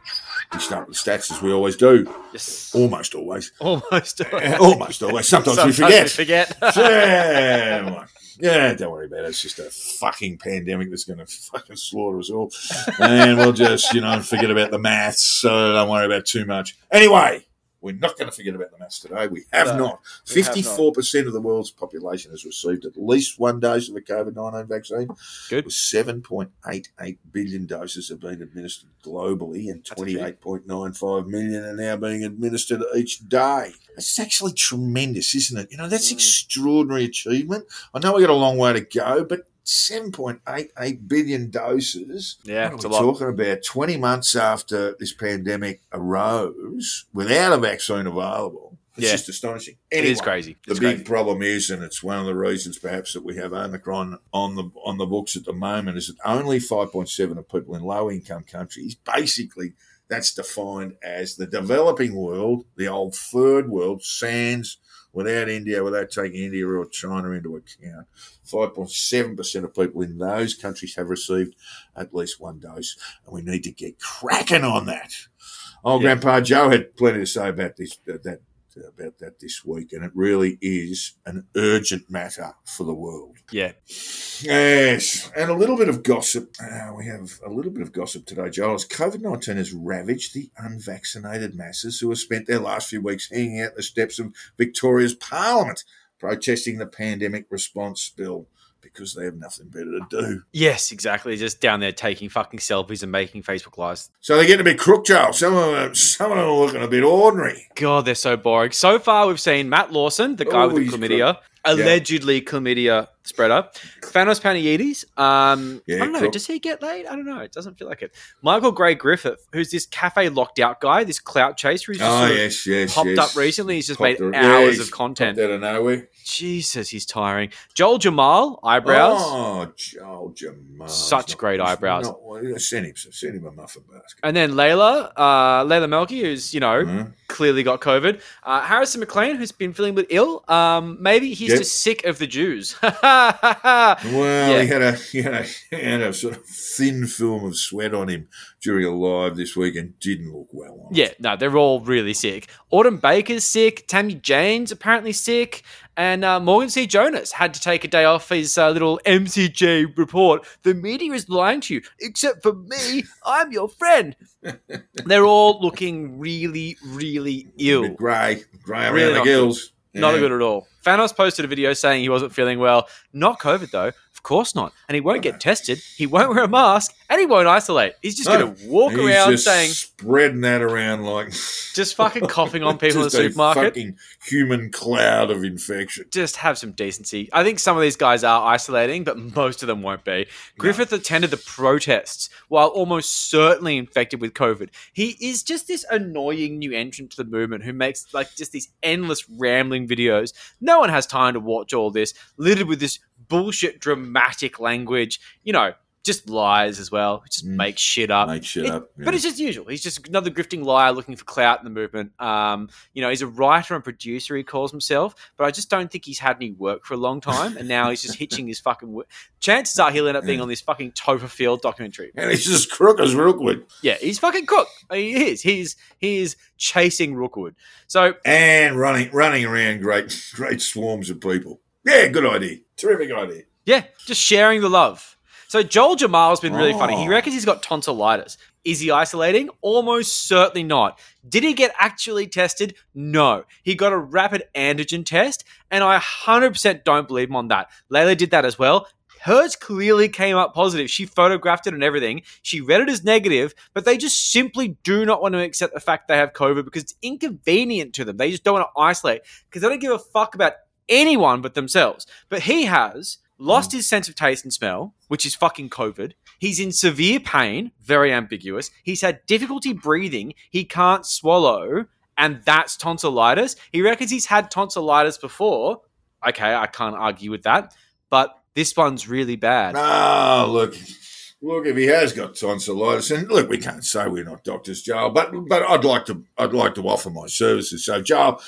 we start with stats as we always do.
Yes.
Almost always.
Almost.
Eh, Almost always. Sometimes, we forget.
we forget.
yeah, yeah, don't worry about it. It's just a fucking pandemic that's going to fucking slaughter us all. And we'll just, you know, forget about the maths. So don't worry about too much. Anyway, we're not going to forget about the maths today. We have
No,
not.
not.
54% of the world's population has received at least one dose of the COVID 19 vaccine.
Good.
7.88 billion doses have been administered globally, and
That's a few.
28.95 million are now being administered each day. That's actually tremendous, isn't it? You know, that's
Mm.
extraordinary achievement. I know we got a long way to go, but 7.88 billion doses.
Yeah,
what are
a
we
lot.
talking about? 20 months after this pandemic arose, without a vaccine available. It's
Yeah.
just astonishing.
It
Anyway,
is crazy.
the big
crazy.
problem is, and it's one of the reasons perhaps that we have Omicron on the on the books at the moment, is that only 5.7 of people in low income countries, basically, that's defined as the developing world, the old third world, sans without India, without taking India or China into account. 5.7% of people in those countries have received at least one dose, and we need to get cracking on that. Old
Yeah.
Grandpa Joe had plenty to say about this uh, that about that this week, and it really is an urgent matter for the world.
Yeah.
Yes, and a little bit of gossip. Uh, we have a little bit of gossip today. As COVID 19 has ravaged the unvaccinated masses who have spent their last few weeks hanging out the steps of Victoria's Parliament protesting the pandemic response bill because they have nothing better to do.
Yes, exactly. Just down there taking fucking selfies and making Facebook lives.
So they're getting a bit crook, Joel. Some of them, some of them are looking a bit ordinary.
God, they're so boring. So far, we've seen Matt Lawson, the guy
Oh,
with the oh,
he's
chlamydia, allegedly chlamydia spreader. Thanos Panayides. Um,
Yeah,
I don't know.
cool.
Does he get laid? I don't know. It doesn't feel like it. Michael Gray Griffith, who's this cafe locked out guy, this clout chaser who's just
Oh, yes, yes.
popped
yes.
up recently. He's just
Popped
made hours
he's
of content.
out of nowhere.
Jesus, he's tiring. Joel Jamal, eyebrows.
Oh, Joel Jamal.
Such
He's
great eyebrows.
Not, well, send him, send him a muffin basket.
And then Layla, uh, Layla Melky, who's, you know,
Huh?
clearly got COVID. Uh, Harrison McLean, who's been feeling a bit ill. Um, maybe he's
Yep.
just sick of the Jews.
Well,
Yeah.
he had a he had a, he had a sort of thin film of sweat on him during a live this week and didn't look well on it.
yeah, no, they're all really sick. Autumn Baker's sick. Tammy Jane's apparently sick. And uh, Morgan C. Jonas had to take a day off his uh, little MCJ report. The media is lying to you, except for me. I'm your friend. they're all looking really, really ill.
grey, grey around
Really
the gills.
Not
Yeah.
good at all. Thanos posted a video saying he wasn't feeling well. Not COVID though. Course not. And he won't get tested. He won't wear a mask, and he won't isolate. He's just
No.
going to walk
He's
around
just
saying,
spreading that around like
just fucking coughing on people in the supermarket.
fucking human cloud of infection.
just have some decency. I think some of these guys are isolating, but most of them won't be. Griffith attended the protests while almost certainly infected with COVID. He is just this annoying new entrant to the movement who makes like just these endless rambling videos. No one has time to watch all this, littered with this bullshit dramatic language. You know, just lies as well. Just
Mm.
make shit up.
Make shit
It-
up.
But it's just usual. He's just another grifting liar looking for clout in the movement. Um, you know, he's a writer and producer. He calls himself, but I just don't think he's had any work for a long time, and now he's just hitching his fucking. Work. Chances are he'll end up being
Yeah.
on this fucking Topher Field documentary.
and he's just crook as Rookwood.
Yeah, he's fucking cook. He is. He's he is chasing Rookwood. So
and running running around great great swarms of people. Yeah, good idea. Terrific idea.
Yeah, just sharing the love. So Joel Jamal's been really funny. He
Oh.
reckons he's got tonsillitis. Is he isolating? Almost certainly not. Did he get actually tested? No. He got a rapid antigen test, and I 100% don't believe him on that. Layla did that as well. Hers clearly came up positive. She photographed it and everything. She read it as negative, but they just simply do not want to accept the fact they have COVID because it's inconvenient to them. They just don't want to isolate because they don't give a fuck about anyone but themselves. But he has lost hmm. his sense of taste and smell, which is fucking COVID. He's in severe pain, very ambiguous. He's had difficulty breathing. He can't swallow, and that's tonsillitis. He reckons he's had tonsillitis before. Okay, I can't argue with that, but this one's really bad.
No, look, look. If he has got tonsillitis, and look, we can't say we're not doctors, Joel, but but I'd like to I'd like to offer my services. So, Joel,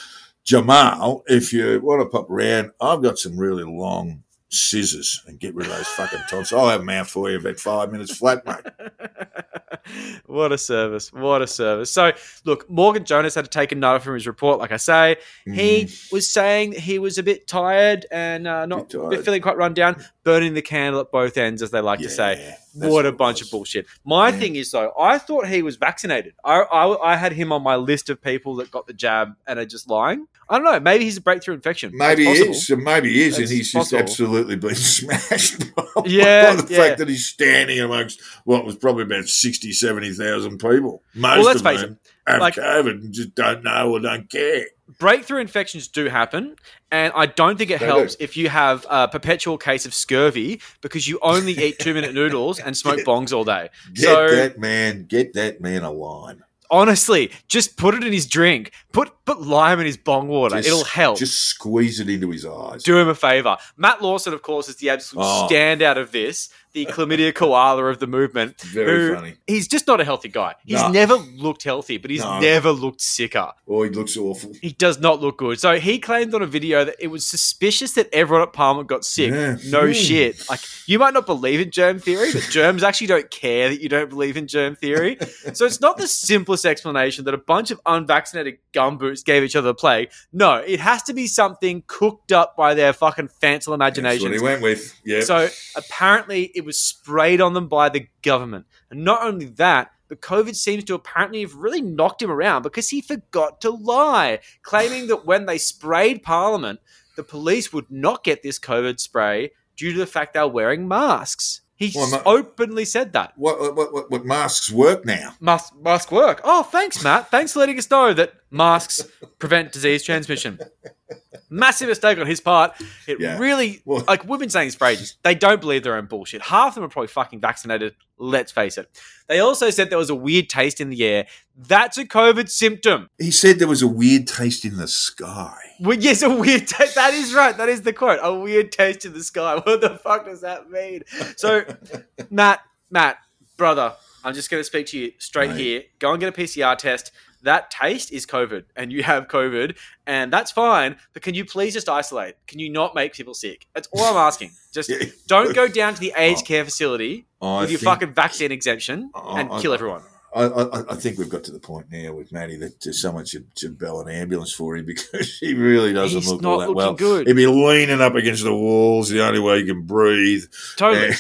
Jamal, if you want to pop around, I've got some really long scissors and get rid of those fucking tonsils. I'll have them out for you about five minutes flat, mate.
what a service. What a service. So, look, Morgan Jonas had to take a note from his report, like I say. He
Mm.
was saying that he was a bit tired and uh, not
Bit tired.
feeling quite run down, burning the candle at both ends, as they like to say.
That's
What a
it
bunch of bullshit. My
Yeah.
thing is, though, I thought he was vaccinated. I, I, I had him on my list of people that got the jab and are just lying. I don't know. Maybe he's a breakthrough infection.
Maybe he is, maybe he is, and he's
possible.
just absolutely been smashed by,
Yeah,
by the
yeah.
fact that he's standing amongst what was probably about 60, 70,000 people. Most
Well, let's
of
face
them have
like-
COVID and just don't know or don't care.
Breakthrough infections do happen, and I don't think it
They
helps
do.
if you have a perpetual case of scurvy because you only eat two minute noodles and smoke bongs all day.
Get
So-
that man, get that man a lime.
Honestly, just put it in his drink. Put put lime in his bong water.
Just-
It'll help.
Just squeeze it into his eyes.
do him a favor. Matt Lawson, of course, is the absolute
Oh.
standout of this, the chlamydia koala of the movement.
Very
who-
funny.
He's just not a healthy guy. He's
No.
never looked healthy, but he's
No.
never looked sicker.
Oh, he looks awful.
He does not look good. So he claimed on a video that it was suspicious that everyone at Parliament got sick.
Yeah.
No
Hmm.
shit. Like you might not believe in germ theory, but germs actually don't care that you don't believe in germ theory. so it's not the simplest explanation that a bunch of unvaccinated gumboots gave each other the plague. No, it has to be something cooked up by their fucking fanciful
That's what he went with. Yeah.
So apparently it was sprayed on them by the government. And not only that, but COVID seems to apparently have really knocked him around because he forgot to lie, claiming that when they sprayed Parliament, the police would not get this COVID spray due to the fact they were wearing masks. He
Well, ma-
openly said that.
what, what, what, what masks work now?
Mask, mask work. Oh, thanks, Matt. Thanks for letting us know that masks prevent disease transmission. Massive mistake on his part. It
Yeah.
really,
Well-
like we've been saying this for ages, they don't believe their own bullshit. Half of them are probably fucking vaccinated. Let's face it. They also said there was a weird taste in the air. That's a COVID symptom.
He said there was a weird taste in the sky.
Well, yes, a weird taste. That is right. That is the quote. A weird taste in the sky. What the fuck does that mean? So, Matt, Matt, brother, I'm just going to speak to you straight here. Go and get a PCR test. That taste is COVID, and you have COVID, and that's fine. But can you please just isolate? Can you not make people sick? That's all I'm asking. Just
Yeah.
don't go down to the aged
Oh.
care facility
I
with your fucking vaccine exemption and
I-
kill everyone.
I, I, I think we've got to the point now with Matty that someone should, should bell an ambulance for him because he really doesn't
He's
look
not
all that
looking
well.
good.
He'd be leaning up against the walls, the only way he can breathe.
Totally.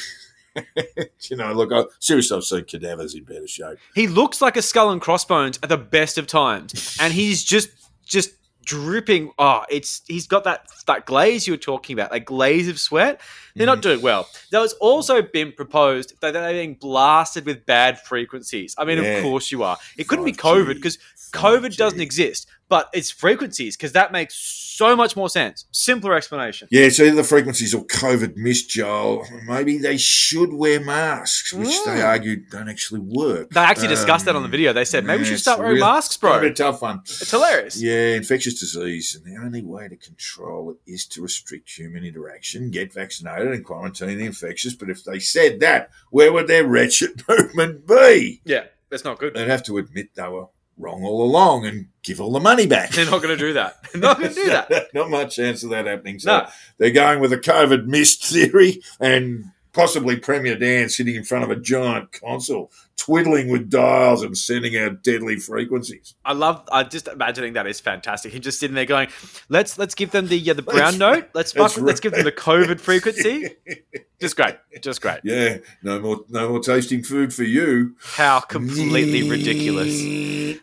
you know, look, I, seriously, I've seen cadavers in better shape.
He looks like a skull and crossbones at the best of times, and he's just just dripping. Oh, it's he's got that that glaze you were talking about, that glaze of sweat. They're not doing well. There has also been proposed that they're being blasted with bad frequencies. I mean,
Yeah.
of course you are. It couldn't be
5G,
COVID because COVID
5G.
doesn't exist, but it's frequencies because that makes so much more sense. Simpler explanation.
Yeah, it's either the frequencies or COVID missed, Joel. Maybe they should wear masks, which they
Mm.
argued don't actually work.
They actually discussed that on the
Um,
video. They said maybe we should start wearing
real-
masks,
It's a tough one.
It's hilarious.
Yeah, infectious disease, and the only way to control it is to restrict human interaction, get vaccinated, and quarantine the infectious. But if they said that, where would their wretched movement be?
Yeah, that's not good.
They'd have to admit they were wrong all along and give all the money back.
They're not going to do that. They're not going to do that.
Not much chance of that happening. So
No.
they're going with a COVID mist theory and possibly Premier Dan sitting in front of a giant console, twiddling with dials and sending out deadly frequencies.
I love. I just imagining that is fantastic. Him just sitting there going, "Let's let's give them the uh, the brown note. Let's fuck.
let's
Let's give them the COVID frequency. Just great. Just great.
Yeah, no more, no more tasting food for you.
How completely ridiculous.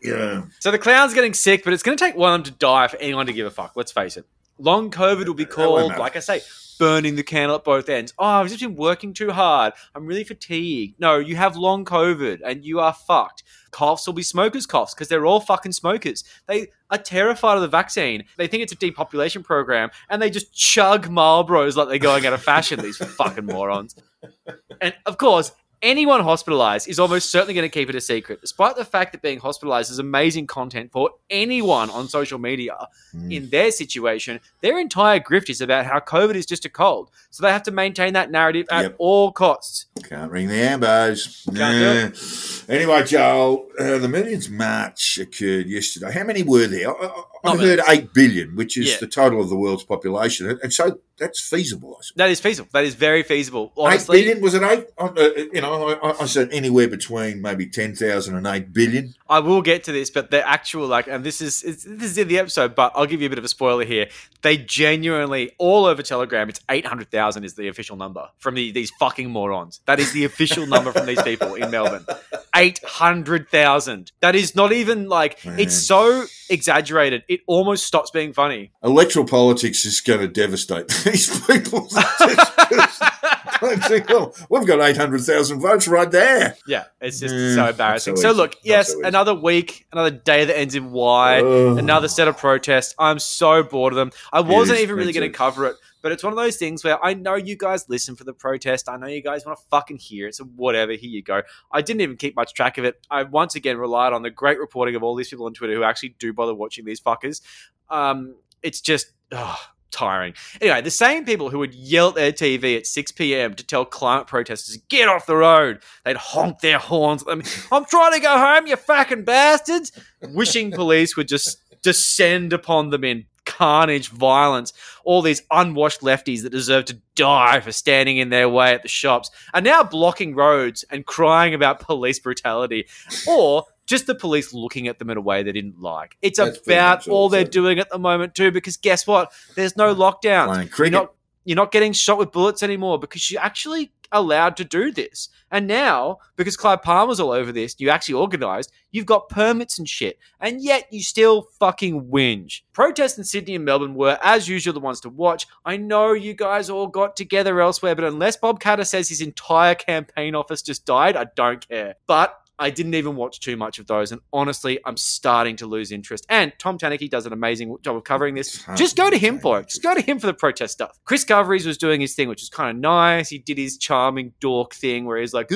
Yeah,
So the clown's getting sick, but it's going to take one of them to die for anyone to give a fuck. Let's face it. Long COVID will be called, like I say, burning the candle at both ends. Oh, I've just been working too hard. I'm really fatigued. No, you have long COVID and you are fucked. Coughs will be smokers' coughs because they're all fucking smokers. They are terrified of the vaccine. They think it's a depopulation program and they just chug Marlboros like they're going out of fashion, these fucking morons. And of course, anyone hospitalized is almost certainly going to keep it a secret, despite the fact that being hospitalized is amazing content for anyone on social media.
Mm.
In their situation, their entire grift is about how COVID is just a cold. So they have to maintain that narrative at
Yep.
all costs.
can't ring the ambos.
Can't
Anyway, Joel, uh, the Millions March occurred yesterday. How many were there? I, I, I heard eight billion, which is
Yeah.
the total of the world's population, and so that's feasible. I suppose.
That is feasible. That is very feasible.
Eight
Honestly,
billion was it eight? Uh, uh, you know, I, I- I said anywhere between maybe ten thousand and eight billion.
I will get to this, but the actual like, and this is it's, this is in the episode, but I'll give you a bit of a spoiler here. They genuinely all over Telegram, it's eight hundred thousand is the official number from the, these fucking morons. That is the official number from these people in Melbourne. Eight hundred thousand. That is not even like
Man.
it's so exaggerated. It almost stops being funny.
Electoral politics is going to devastate these people. I think, well, we've got eight hundred thousand votes right there.
Yeah, it's just
Mm,
so embarrassing.
so
So, look, yes,
so
another week, another day that ends in Y,
Ugh.
another set of protests. I'm so bored of them. I wasn't
is,
even really going to cover it, but it's one of those things where I know you guys listen for the protest. I know you guys want to fucking hear it. So whatever, here you go. I didn't even keep much track of it. I once again relied on the great reporting of all these people on Twitter who actually do bother watching these fuckers. Um, it's just. ugh, Tiring. Anyway, the same people who would yell at their TV at 6 p.m. to tell climate protesters, get off the road, they'd honk their horns at them. I'm trying to go home, you fucking bastards. Wishing police would just descend upon them in carnage, violence. All these unwashed lefties that deserve to die for standing in their way at the shops are now blocking roads and crying about police brutality or just the police looking at them in a way they didn't like. It's
That's
about all they're doing at the moment, too, because guess what? There's no lockdown. You're not you're not getting shot with bullets anymore because you're actually allowed to do this. And now, because Clive Palmer's all over this, you actually organised, you've got permits and shit. And yet you still fucking whinge. Protests in Sydney and Melbourne were, as usual, the ones to watch. I know you guys all got together elsewhere, but unless Bob Katter says his entire campaign office just died, I don't care. But I didn't even watch too much of those, and honestly, I'm starting to lose interest. And Tom Tanuki does an amazing job of covering this. Just go to
to
him for it. Just go to him for the protest stuff. Chris Coveries was doing his thing, which was kind of nice. He did his charming dork thing where he's like,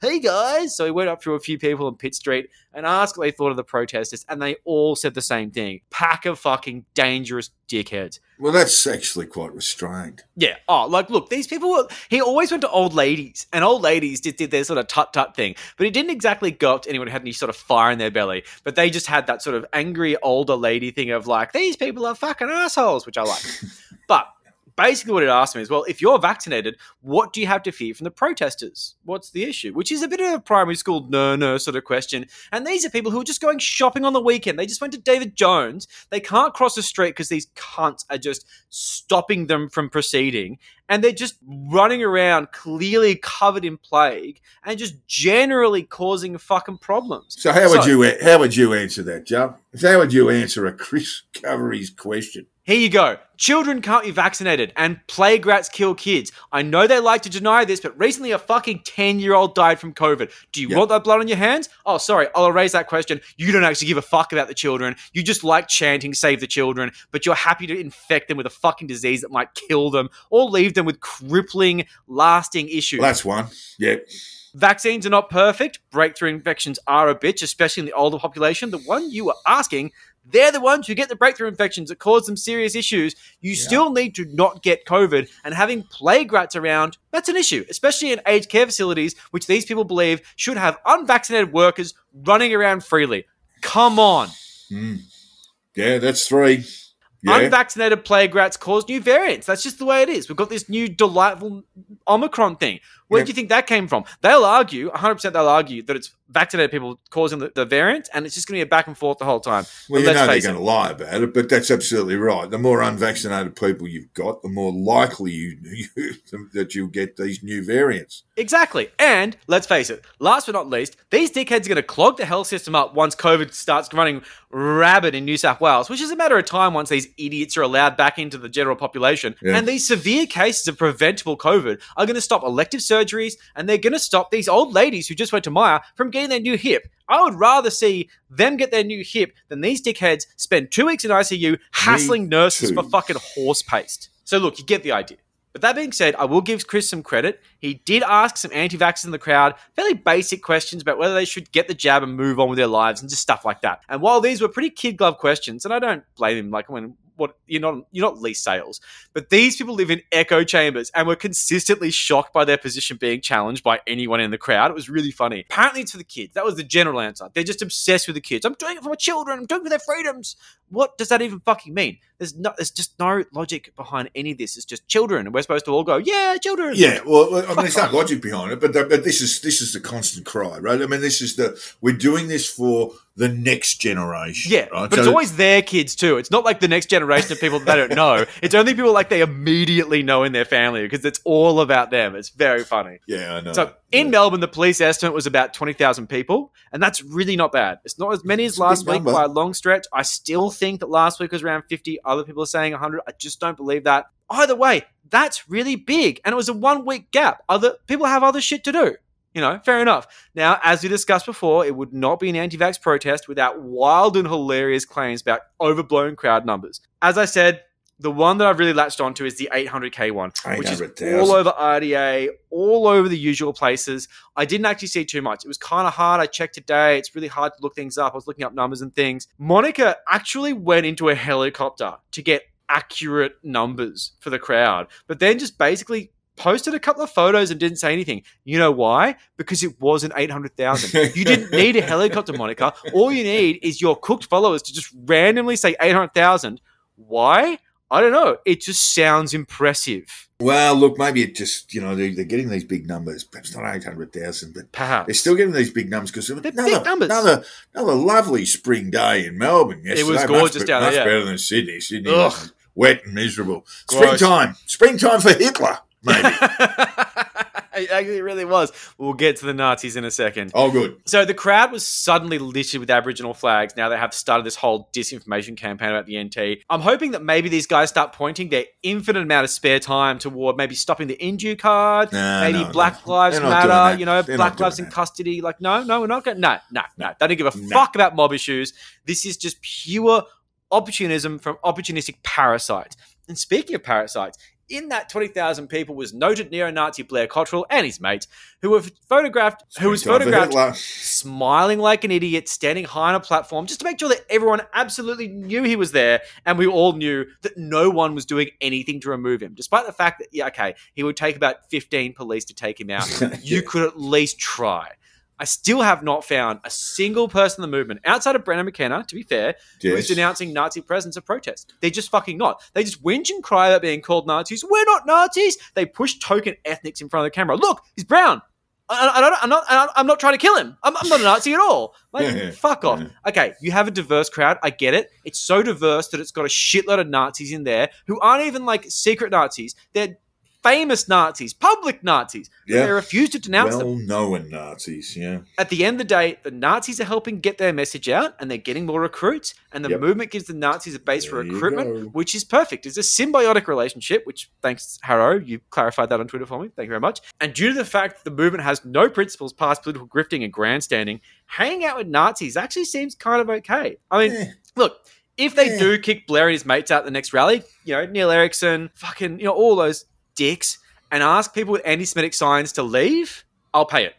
hey guys." So he went up to a few people in Pitt Street and asked what they thought of the protesters, and they all said the same thing: pack of fucking dangerous dickheads.
Well, that's actually quite restrained.
Yeah. Oh, like, look, these people were. He always went to old ladies, and old ladies just did their sort of tut tut thing. But he didn't exactly go up to anyone who had any sort of fire in their belly. But they just had that sort of angry older lady thing of like, these people are fucking assholes, which I like. but basically, what it asked me is, well, if you're vaccinated, what do you have to fear from the protesters? What's the issue? Which is a bit of a primary school no no sort of question. And these are people who are just going shopping on the weekend. They just went to David Jones. They can't cross the street because these cunts are just stopping them from proceeding. And they're just running around clearly covered in plague and just generally causing fucking problems.
So how would you how would you answer that, Joe? How would you answer a Chris Covery's question?
Here you go. Children can't be vaccinated, and plague rats kill kids. I know they like to deny this, but recently a fucking 10 year old died from COVID. Do you
Yep.
want that blood on your hands? Oh, sorry, I'll erase that question. You don't actually give a fuck about the children. You just like chanting, save the children, but you're happy to infect them with a fucking disease that might kill them or leave them with crippling, lasting issues.
Well, that's one. Yeah.
Vaccines are not perfect. Breakthrough infections are a bitch, especially in the older population. The one you were asking, they're the ones who get the breakthrough infections that cause them serious issues. You still need to not get COVID, and having plague rats around, that's an issue, especially in aged care facilities, which these people believe should have unvaccinated workers running around freely. Come on.
Mm. Yeah, that's three. Yeah.
Unvaccinated plague rats cause new variants. That's just the way it is. We've got this new delightful Omicron thing. Where
Yeah.
do you think that came from? They'll argue, 100% they'll argue, that it's vaccinated people causing the, the variant, and it's just going to be a back and forth the whole time.
well, you know they're going to lie about it, but that's absolutely right. The more unvaccinated people you've got, the more likely you, you that you'll get these new variants.
Exactly. And let's face it, last but not least, these dickheads are going to clog the health system up once COVID starts running rabid in New South Wales, which is a matter of time once these idiots are allowed back into the general population.
Yeah.
And these severe cases of preventable COVID are going to stop elective surgeries and they're going to stop these old ladies who just went to Myer from getting their new hip. I would rather see them get their new hip than these dickheads spend two weeks in ICU hassling nurses
too.
for fucking horse paste. So look, you get the idea. But that being said, I will give Chris some credit. He did ask some anti vaxxers in the crowd fairly basic questions about whether they should get the jab and move on with their lives and just stuff like that. And while these were pretty kid glove questions, and I don't blame him, like when what you're not you're not least sales, but these people live in echo chambers and were consistently shocked by their position being challenged by anyone in the crowd. It was really funny. Apparently, it's for the kids. That was the general answer. They're just obsessed with the kids. I'm doing it for my children. I'm doing it for their freedoms. What does that even fucking mean? There's no, there's just no logic behind any of this. It's just children, and we're supposed to all go, yeah, children.
Yeah, well, I mean, there's no logic behind it, but but this is this is the constant cry, right? I mean, this is the we're doing this for the next generation.
Yeah,
right?
but it's always their kids too. It's not like the next generation of people that they don't know. It's only people like they immediately know in their family because it's all about them. It's very funny.
yeah, I know.
So in
Yeah.
Melbourne, the police estimate was about 20,000 people, and that's really not bad. It's not as many as last week
number.
by a long stretch. I still think that last week was around 50. Other people are saying 100. I just don't believe that. Either way, that's really big, and it was a one week gap. Other people have other shit to do. You know, fair enough. Now, as we discussed before, it would not be an anti vax protest without wild and hilarious claims about overblown crowd numbers. As I said, the one that I've really latched onto is the 800k one, which is all over RDA, all over the usual places. I didn't actually see too much. It was kind of hard. I checked today. It's really hard to look things up. I was looking up numbers and things. Monica actually went into a helicopter to get accurate numbers for the crowd, but then just basically posted a couple of photos and didn't say anything. You know why? Because it wasn't 800,000. You didn't need a helicopter, Monica. All you need is your cooked followers to just randomly say 800,000. Why? I don't know. It just sounds impressive.
Well, look, maybe it just you know they're, they're getting these big numbers. Perhaps not eight hundred thousand, but
Perhaps.
they're still getting these big numbers because
They're
another,
big numbers.
another another lovely spring day in Melbourne. Yesterday.
It
was
gorgeous
be-
down there,
Much better than Sydney. Sydney
Ugh.
was wet and miserable.
Gross.
Springtime, springtime for Hitler. Maybe.
it actually really was. We'll get to the Nazis in a second.
oh, good.
So the crowd was suddenly littered with Aboriginal flags. Now they have started this whole disinformation campaign about the NT. I'm hoping that maybe these guys start pointing their infinite amount of spare time toward maybe stopping the Indue card,
No,
maybe
no,
Black
no.
Lives
They're not doing
Matter, you know,
They're
Black Lives in
that.
custody. Like, no, no, we're not going. No, no, no. They don't give a
No.
fuck about mob issues. This is just pure opportunism from opportunistic parasites. And speaking of parasites, in that 20,000 people was noted neo-Nazi Blair Cottrell and his mates, who were photographed, who was photographed smiling like an idiot, standing high on a platform, just to make sure that everyone absolutely knew he was there, and we all knew that no one was doing anything to remove him, despite the fact that yeah, okay, he would take about 15 police to take him out. You could at least try. I still have not found a single person in the movement outside of Brennan McKenna, to be fair, who is denouncing Nazi presence of protest. They're just fucking not. They just whinge and cry about being called Nazis. We're not Nazis. They push token ethnics in front of the camera. Look, he's brown. I, I, I don't, I'm not. I'm not trying to kill him. I'm, I'm not a Nazi at all. Like,
Yeah.
fuck off.
Yeah.
Okay, you have a diverse crowd. I get it. It's so diverse that it's got a shitload of Nazis in there who aren't even like secret Nazis. They're famous Nazis, public Nazis.
Yeah.
They refuse to denounce them.
Well known Nazis, yeah.
At the end of the day, the Nazis are helping get their message out and they're getting more recruits, and the
Yep.
movement gives the Nazis a base for
There you
recruitment, which is perfect. It's a symbiotic relationship, which thanks, Harrow, you clarified that on Twitter for me. Thank you very much. And due to the fact that the movement has no principles past political grifting and grandstanding, hanging out with Nazis actually seems kind of okay. I mean,
Eh.
look, if they
Yeah.
do kick Blair and his mates out at the next rally, you know, Neil Erikson, fucking, you know, all those dicks, and ask people with anti Semitic signs to leave, I'll pay it.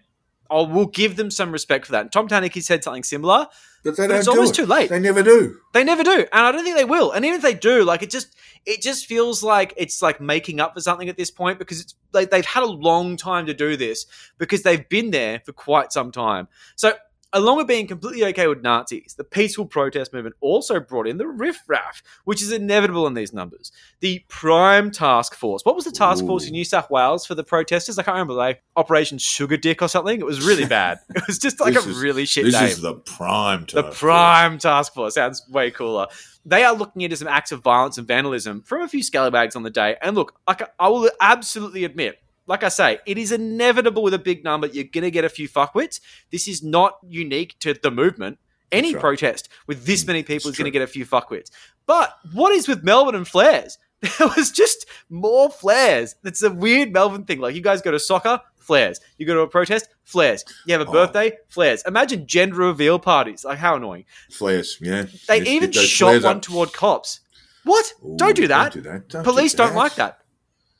I will give them some respect for that. And Tom Tanuki said something similar.
But they
But
don't
it's
do
almost
it.
too late.
They never do.
They never do, and I don't think they will. And even if they do, like it just it just feels like it's like making up for something at this point because it's like they've had a long time to do this because they've been there for quite some time. So along with being completely okay with Nazis, the peaceful protest movement also brought in the riffraff, which is inevitable in these numbers. The Prime Task Force. What was the task force in New South Wales for the protesters? I can't remember, like Operation Sugar Dick or something. It was really bad. It was just like
This
a
is-
really shit
This
name.
is the prime
The
time.
Prime Task Force sounds way cooler. They are looking into some acts of violence and vandalism from a few scallywags on the day. And look, I will absolutely admit, like I say, it is inevitable with a big number. You're going to get a few fuckwits. This is not unique to the movement. Any
right.
protest with this mm, many people
it's
is going to get a few fuckwits. But what is with Melbourne and flares? There was just more flares. It's a weird Melbourne thing. Like you guys go to soccer, flares. You go to a protest, flares. You have a
Oh.
birthday, flares. Imagine gender reveal parties. Like how annoying.
Flares, yeah.
They
Just
even shot one
up.
toward cops. What?
Ooh,
don't do that.
Don't do that. Don't
Police
do
don't like that.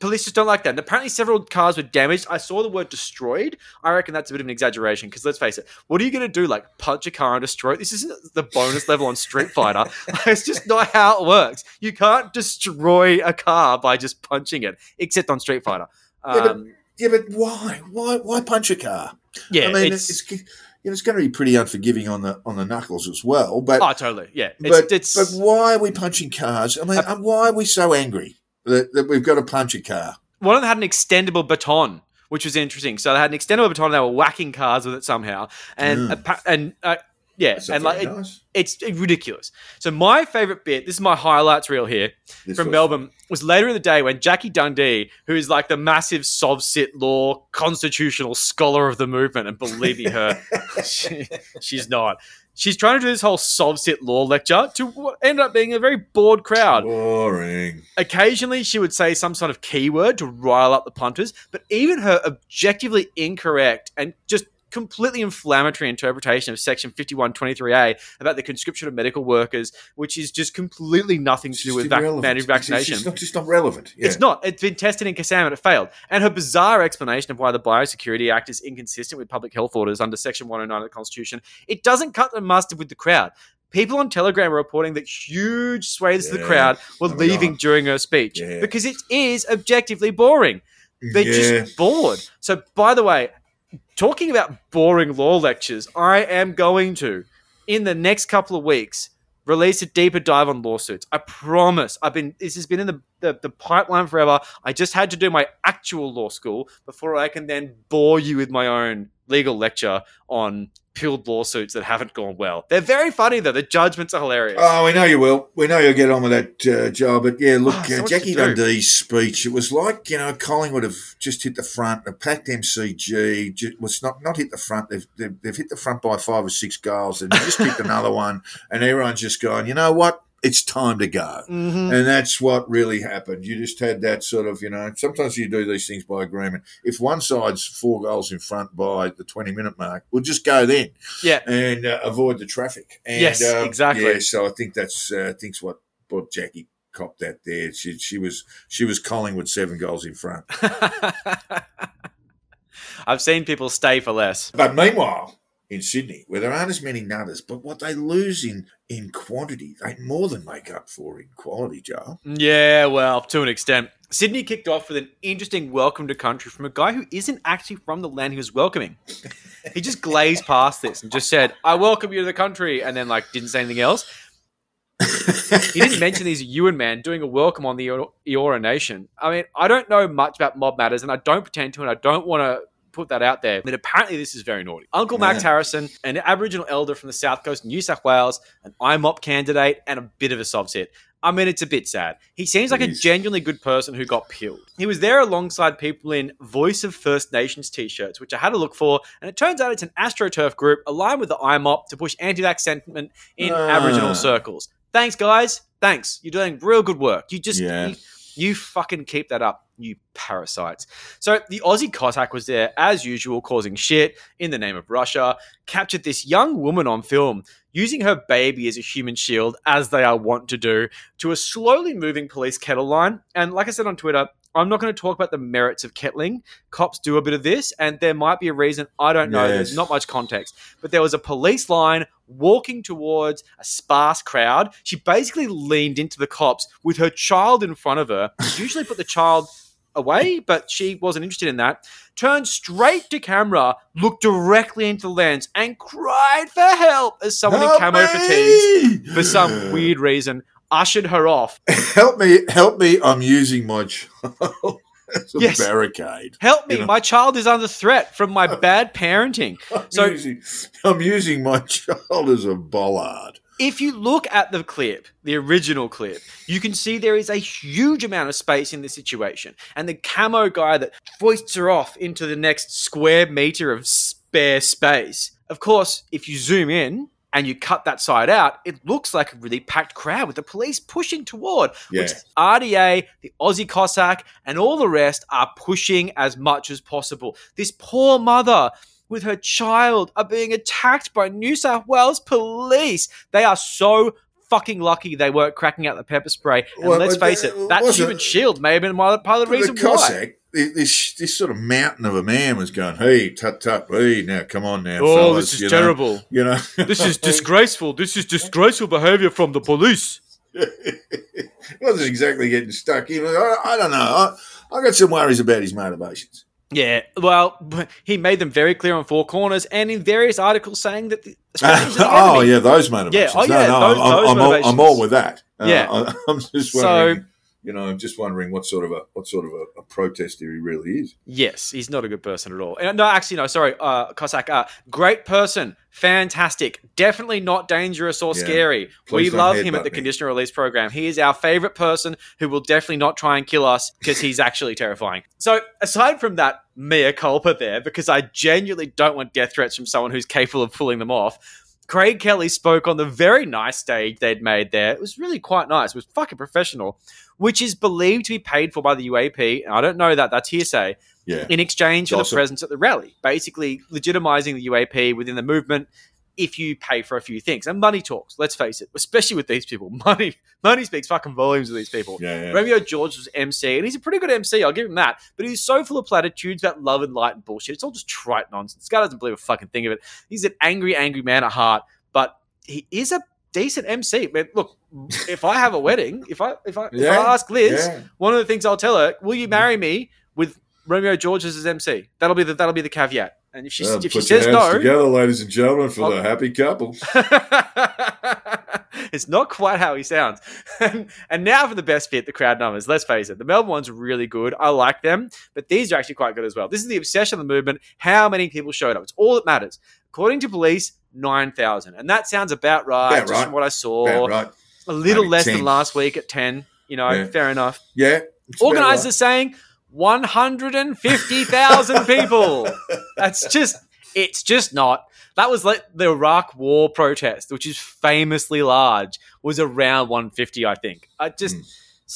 Police just don't like that. And apparently, several cars were damaged. I saw the word destroyed. I reckon that's a bit of an exaggeration because let's face it, what are you going to do? Like punch a car and destroy it? This isn't the bonus level on Street Fighter. it's just not how it works. You can't destroy a car by just punching it, except on Street Fighter.
Yeah, but-
Um,
Yeah, but why? Why? Why punch a car?
yeah,
I mean,
it's,
it's, you know, it's going to be pretty unforgiving on the on the knuckles as well. But
oh, totally. Yeah, it's,
but,
it's
but why are we punching cars? I mean,
Uh,
why are we so angry that, that we've got to punch a car?
one of them had an extendable baton, which was interesting. So they had an extendable baton. And they were whacking cars with it somehow, and
Mm.
appa- and uh, yeah,
That's
and like it,
nice.
it's ridiculous. So my favorite bit, this is my highlights reel here
This
from
was-
Melbourne, was later in the day when Jackie Dundee, who is like the massive SovCit law constitutional scholar of the movement, and believe me, her, she, she's not. She's trying to do this whole SovCit law lecture to what ended up being a very bored crowd.
Boring.
Occasionally, she would say some sort of keyword to rile up the punters, but even her objectively incorrect and just completely inflammatory interpretation of Section 5123A about the conscription of medical workers, which is just completely nothing to do with vac- mandatory
It's-
vaccination.
It's, not just not relevant. Yeah.
It's not. It's been tested in Kassam and it failed. And her bizarre explanation of why the Biosecurity Act is inconsistent with public health orders under Section 109 of the Constitution, it doesn't cut the mustard with the crowd. People on Telegram are reporting that huge swathes of the crowd were
Oh
leaving
God.
during her speech
Yeah.
because it is objectively boring. They're
yeah.
just bored. So, by the way, talking about boring law lectures, I am going to, in the next couple of weeks, release a deeper dive on lawsuits. I promise. I've been this has been in the, the, the pipeline forever. I just had to do my actual law school before I can then bore you with my own legal lecture on pilled lawsuits that haven't gone well. They're very funny though. The judgments are hilarious.
Oh, we know you will. We know you'll get on with that uh, job. But yeah, look,
Oh, so
uh, Jackie. Dundee's speech, it was like, you know, Collingwood have just hit the front. A packed MCG ju- was not, not hit the front. They've, they've, they've hit the front by five or six goals and just kicked another one. And everyone's just going, you know what? It's time to go.
Mhm.
And that's what really happened. You just had that sort of, you know, sometimes you do these things by agreement. If one side's four goals in front by the 20 minute mark, we'll just go then
Yeah.
and uh, avoid the traffic. And,
Yes,
um,
exactly.
Yeah, so I think that's uh, I think's what what Jackie copped that there. She she was she was Collingwood seven goals in front.
I've seen people stay for less.
But meanwhile, in Sydney, where there aren't as many nutters, but what they lose in in quantity, they more than make up for in quality, Joe.
Yeah, well, to an extent. Sydney kicked off with an interesting welcome to country from a guy who isn't actually from the land he was welcoming. He just glazed past this and just said, I welcome you to the country, and then, like, didn't say anything else. He didn't mention he's a Yuin man doing a welcome on the Eora Nation. I mean, I don't know much about mob matters, and I don't pretend to, and I don't want to put that out there. But apparently, this is very naughty. Uncle Max
Yeah.
Harrison, an Aboriginal elder from the south coast of New South Wales, an IMOP candidate, and a bit of a sob hit. I mean, it's a bit sad. He seems like a genuinely good person who got peeled. He was there alongside people in Voice of First Nations t shirts, which I had to look for, and it turns out it's an AstroTurf group aligned with the IMOP to push anti vax sentiment in
Ah.
Aboriginal circles. Thanks, guys. Thanks. You're doing real good work. You just.
Yeah.
You, you fucking keep that up, you parasites. So the Aussie Cossack was there, as usual, causing shit in the name of Russia, captured this young woman on film using her baby as a human shield, as they are wont to do, to a slowly moving police kettle line. And like I said on Twitter, I'm not going to talk about the merits of kettling. Cops do a bit of this, and there might be a reason. I don't know.
Yes.
There's not much context. But there was a police line walking towards a sparse crowd. She basically leaned into the cops with her child in front of her. Usually put the child away, but she wasn't interested in that. Turned straight to camera, looked directly into the lens, and cried for help as someone in camo
me!
fatigues, for some weird reason, ushered her off.
Help me! Help me! I'm using my child as a
Yes.
barricade.
Help me,
You know.
my child is under threat from my bad parenting.
I'm
So-
using, I'm using my child as a bollard.
If you look at the clip, the original clip, you can see there is a huge amount of space in this situation. And the camo guy that foists her off into the next square meter of spare space. Of course, if you zoom in and you cut that side out, it looks like a really packed crowd with the police pushing toward, which RDA, the Aussie Cossack, and all the rest are pushing as much as possible. This poor mother with her child are being attacked by New South Wales police. They are so fucking lucky they weren't cracking out the pepper spray. And
Well,
let's face
uh,
it, that
was it-
human shield may have been part of the reason
the
why.
Cossack, thi- this this sort of mountain of a man was going, "Hey, tut tut, hey, now come on now,
Oh,
fellas,
this is
you know,
terrible.
you know,
This is disgraceful. This is disgraceful behavior from the police.
wasn't exactly getting stuck in. I, I don't know. I, I got some worries about his motivations.
Yeah, well, he made them very clear on four corners and in various articles saying that the Australians are
oh yeah, those motivations.
Yeah, oh, yeah,
no, no,
those-
I'm,
those
I'm, all, I'm all with that. Uh,
Yeah.
I, I'm just
So-
wondering. You know, I'm just wondering what sort of a what sort of a, a protester he really is.
Yes, he's not a good person at all. And no, actually, no, sorry, uh, Cossack. Uh, great person, fantastic, definitely not dangerous or
Yeah.
scary.
Please
we love him at the
me.
conditional release program. He is our favorite person who will definitely not try and kill us because he's actually terrifying. So, aside from that mea culpa there, because I genuinely don't want death threats from someone who's capable of pulling them off. Craig Kelly spoke on the very nice stage they'd made there. It was really quite nice. It was fucking professional, which is believed to be paid for by the UAP. And I don't know that. That's hearsay
Yeah,
in exchange for the presence at the rally, basically legitimizing the UAP within the movement if you pay for a few things. And money talks, let's face it, especially with these people. Money money speaks fucking volumes with these people.
yeah, yeah.
Romeo George was MC, and he's a pretty good MC, I'll give him that. But he's so full of platitudes about love and light and bullshit. It's all just trite nonsense. This guy doesn't believe a fucking thing of it. He's an angry, angry man at heart, but he is a decent MC. Man, look, if I have a wedding, if I if I, if I ask Liz,
yeah.
one of the things I'll tell her, will you mm. marry me with Romeo George as his MC? That'll be the that'll be the caveat. And if she if she
put your
says
hands
no,
together, ladies and gentlemen, for
I'll-
the oh. happy couple.
it's not quite how he sounds. and, and now for the best fit, the crowd numbers. Let's face it, the Melbourne ones are really good. I like them, but these are actually quite good as well. This is the obsession of the movement. How many people showed up? It's all that matters. According to police, nine thousand, and that sounds about right.
About
just
right.
from what I saw,
right.
a little
Maybe
less
10.
than last week at ten. You know,
Yeah.
fair enough.
Yeah. about
Organisers saying 150,000 people. That's just, it's just not. That was like the Iraq War protest, which is famously large, was around 150, I think. I just
Mm.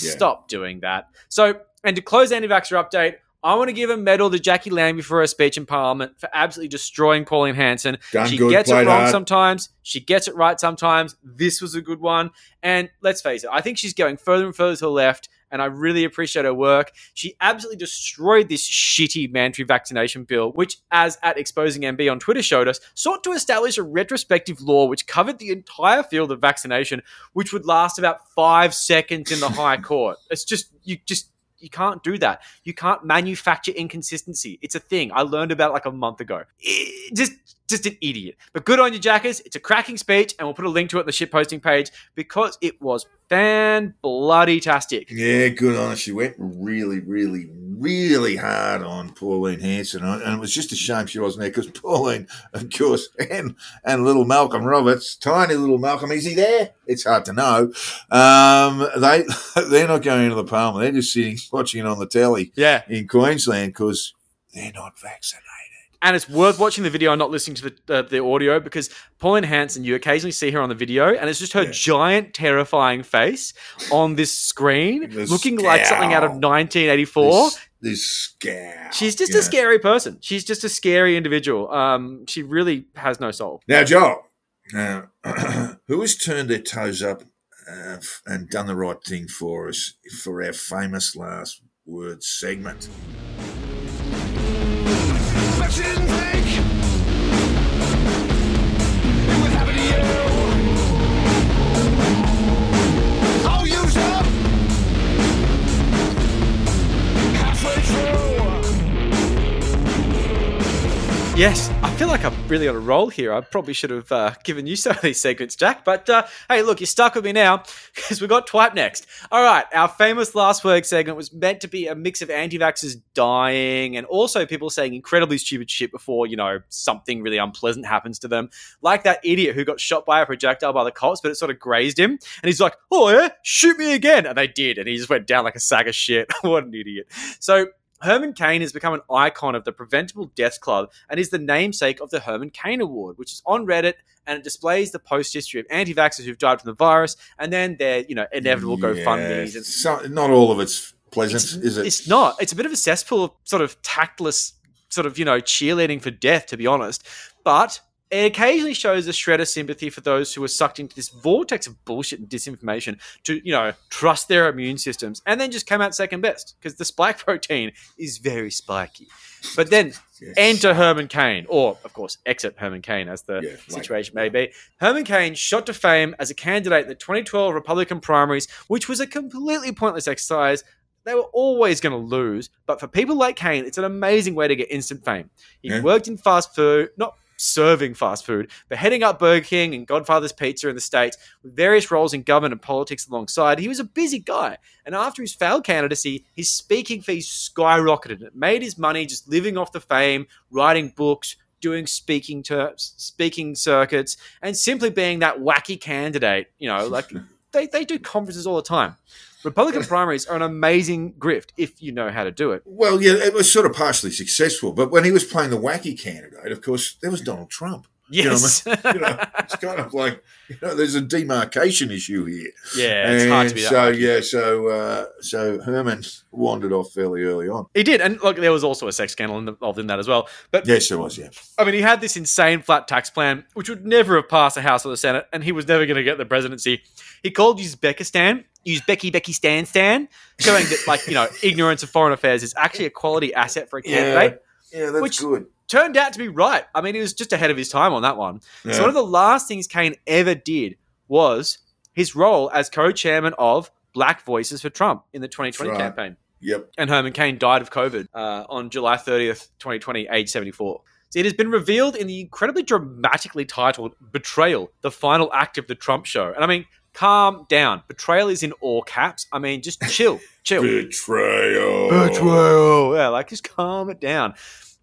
Yeah.
stop doing that. So, and to close the anti-vaxxer update, I want to give a medal to Jacqui Lambie for her speech in Parliament for absolutely destroying Pauline Hanson.
Done
she
good,
gets it wrong
hard.
sometimes. She gets it right sometimes. This was a good one. And let's face it, I think she's going further and further to the left. And I really appreciate her work. She absolutely destroyed this shitty mandatory vaccination bill, which, as at Exposing MB on Twitter showed us, sought to establish a retrospective law which covered the entire field of vaccination, which would last about five seconds in the High Court. It's just, you just, you can't do that. You can't manufacture inconsistency. It's a thing. I learned about it like a month ago. I- just just an idiot. But good on you, Jackers. It's a cracking speech, and we'll put a link to it on the shit posting page because it was fan bloody tastic.
Yeah, good on her. She went really, really, really hard on Pauline Hanson, and it was just a shame she wasn't there because Pauline, of course, and and little Malcolm Roberts, tiny little Malcolm, is he there? It's hard to know. Um, they they're not going into the Parliament; they're just sitting watching it on the telly
Yeah.
in Queensland because they're not vaccinated.
And it's worth watching the video and not listening to the uh, the audio because Pauline Hanson, you occasionally see her on the video, and it's just her
Yeah.
giant, terrifying face on this screen,
The
looking like something out of 1984.
This, this scowl.
She's just
you
a scary person. She's just a scary individual. Um, she really has no soul.
Now, Joel, now, who has turned their toes up uh, and done the right thing for us for our famous last word segment? Imagine pain.
Yes, I feel like I'm really on a roll here. I probably should have uh, given you some of these segments, Jack. But uh, hey, look, you're stuck with me now because we've got Twipe next. All right, our famous last word segment was meant to be a mix of anti-vaxxers dying and also people saying incredibly stupid shit before you know something really unpleasant happens to them, like that idiot who got shot by a projectile by the cops, but it sort of grazed him, and he's like, "Oh yeah, shoot me again," and they did, and he just went down like a sack of shit. what an idiot! So. Herman Cain has become an icon of the Preventable Death Club and is the namesake of the Herman Cain Award, which is on Reddit and it displays the post history of anti-vaxxers who've died from the virus and then their, you know, inevitable
Yeah,
GoFundmes. And
so- not all of it's pleasant,
it's,
is it?
it's not. It's a bit of a cesspool of sort of tactless, sort of, you know, cheerleading for death, to be honest. But it occasionally shows a shred of sympathy for those who are sucked into this vortex of bullshit and disinformation to, you know, trust their immune systems and then just come out second best because the spike protein is very spiky. But then
Yes.
enter Herman Cain, or of course, exit Herman Cain, as the
Yeah, like-
situation may be. Herman Cain shot to fame as a candidate in the 2012 Republican primaries, which was a completely pointless exercise. They were always going to lose, but for people like Cain, it's an amazing way to get instant fame. He
Yeah.
worked in fast food, not serving fast food, but heading up Burger King and Godfather's Pizza in the States with various roles in government and politics alongside. He was a busy guy. And after his failed candidacy, his speaking fees skyrocketed. It made his money just living off the fame, writing books, doing speaking terms, speaking circuits, and simply being that wacky candidate. You know, like they, they do conferences all the time. Republican primaries are an amazing grift if you know how to do it.
Well, yeah, it was sort of partially successful, but when he was playing the wacky candidate, of course, there was Donald Trump. You know
Yes.
I mean? You know, it's kind of like you know, there's a demarcation issue here.
yeah, it's hard to be
so yeah, so uh, so Herman wandered off fairly early on.
He did, and look, there was also a sex scandal involved in that as well. But
Yes, there was. Yeah,
I mean, he had this insane flat tax plan, which would never have passed the House or the Senate, and he was never going to get the presidency. He called Uzbekistan, Uzbeki Becky Becky Stan Stan, showing that, like, you know, ignorance of foreign affairs is actually a quality asset for a candidate.
yeah, that's
Which-
good.
Turned out to be right. I mean, he was just ahead of his time on that one.
Yeah.
So, one of the last things Cain ever did was his role as co chairman of Black Voices for Trump in the 2020
right.
campaign.
Yep.
and Herman Cain died of COVID uh, on July 30th, 2020, age 74. So it has been revealed in the incredibly dramatically titled Betrayal, the final act of the Trump show. And I mean, calm down. Betrayal is in all caps. I mean, just chill, chill.
Betrayal.
Betrayal. Yeah, like just calm it down.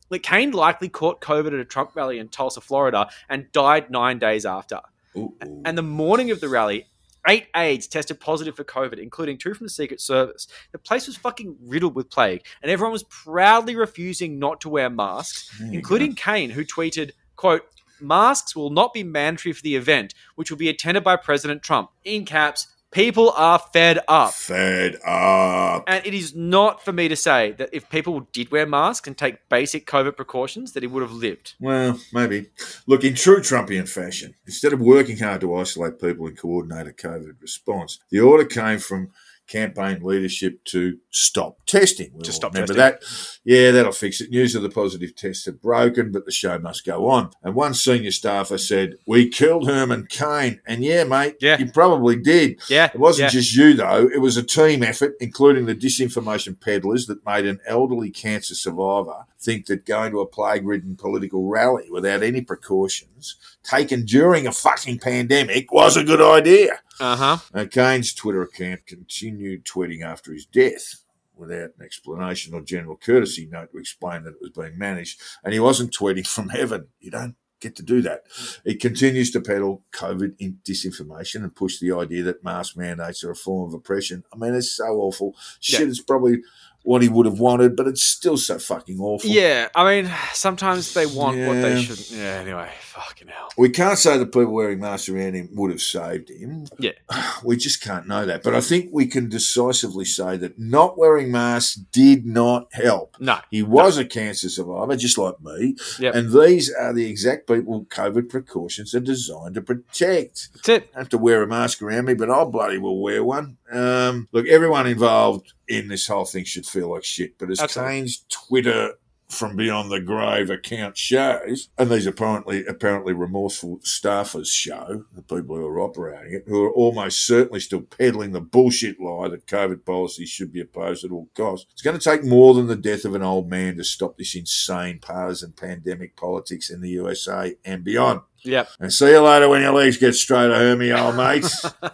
Like Cain likely caught COVID at a Trump rally in Tulsa, Florida, and died nine days after.
Ooh, ooh.
And the morning of the rally, eight aides tested positive for COVID, including two from the Secret Service. The place was fucking riddled with plague, and everyone was proudly refusing not to wear masks, including Cain, who tweeted, quote, Masks will not be mandatory for the event, which will be attended by President Trump. In caps, people are fed up.
Fed up.
And it is not for me to say that if people did wear masks and take basic COVID precautions, that he would have lived.
Well, maybe. Look, in true Trumpian fashion, instead of working hard to isolate people and coordinate a COVID response, the order came from campaign leadership to stop testing. We'll
To stop
remember
testing.
that. Yeah, that'll fix it. News of the positive tests had broken, but the show must go on. And one senior staffer said, "We killed Herman Cain." And yeah, mate,
Yeah.
you probably did.
Yeah.
It wasn't
yeah.
just you, though. It was a team effort, including the disinformation peddlers that made an elderly cancer survivor think that going to a plague ridden political rally without any precautions taken during a fucking pandemic was a good idea.
Uh huh.
Uh, Cain's Twitter account continued tweeting after his death. without an explanation or general courtesy note to explain that it was being managed. And he wasn't tweeting from heaven. You don't get to do that. He continues to peddle COVID in disinformation and push the idea that mask mandates are a form of oppression. I mean, it's so awful. Shit,
Yeah.
it's probably what he would have wanted, but it's still so fucking awful.
Yeah, I mean, sometimes they want what they shouldn't. Yeah, anyway, fucking hell.
We can't say the people wearing masks around him would have saved him.
Yeah.
We just can't know that. But I think we can decisively say that not wearing masks did not help.
No.
He was a cancer survivor, just like me.
Yep.
And these are the exact people COVID precautions are designed to protect.
That's it.
I have to wear a mask around me, but I'll bloody well wear one. Um, look, everyone involved in this whole thing should feel like shit. But as
Absolutely.
Cain's Twitter from Beyond the Grave account shows, and these apparently apparently remorseful staffers show, the people who are operating it, who are almost certainly still peddling the bullshit lie that COVID policies should be opposed at all costs. It's going to take more than the death of an old man to stop this insane partisan pandemic politics in the USA and beyond.
Yep.
And see you later when your legs get straighter, Hermie, old mate.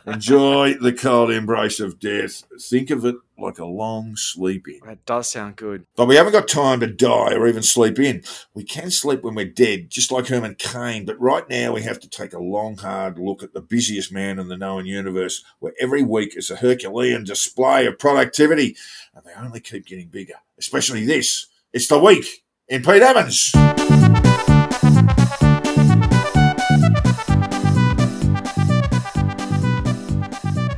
Enjoy the cold embrace of death. Think of it like a long sleep in.
That does sound good.
But we haven't got time to die or even sleep in. We can sleep when we're dead, just like Herman Cain. But right now, we have to take a long, hard look at the busiest man in the known universe, where every week is a Herculean display of productivity. And they only keep getting bigger, especially this. It's the week in Pete Evans.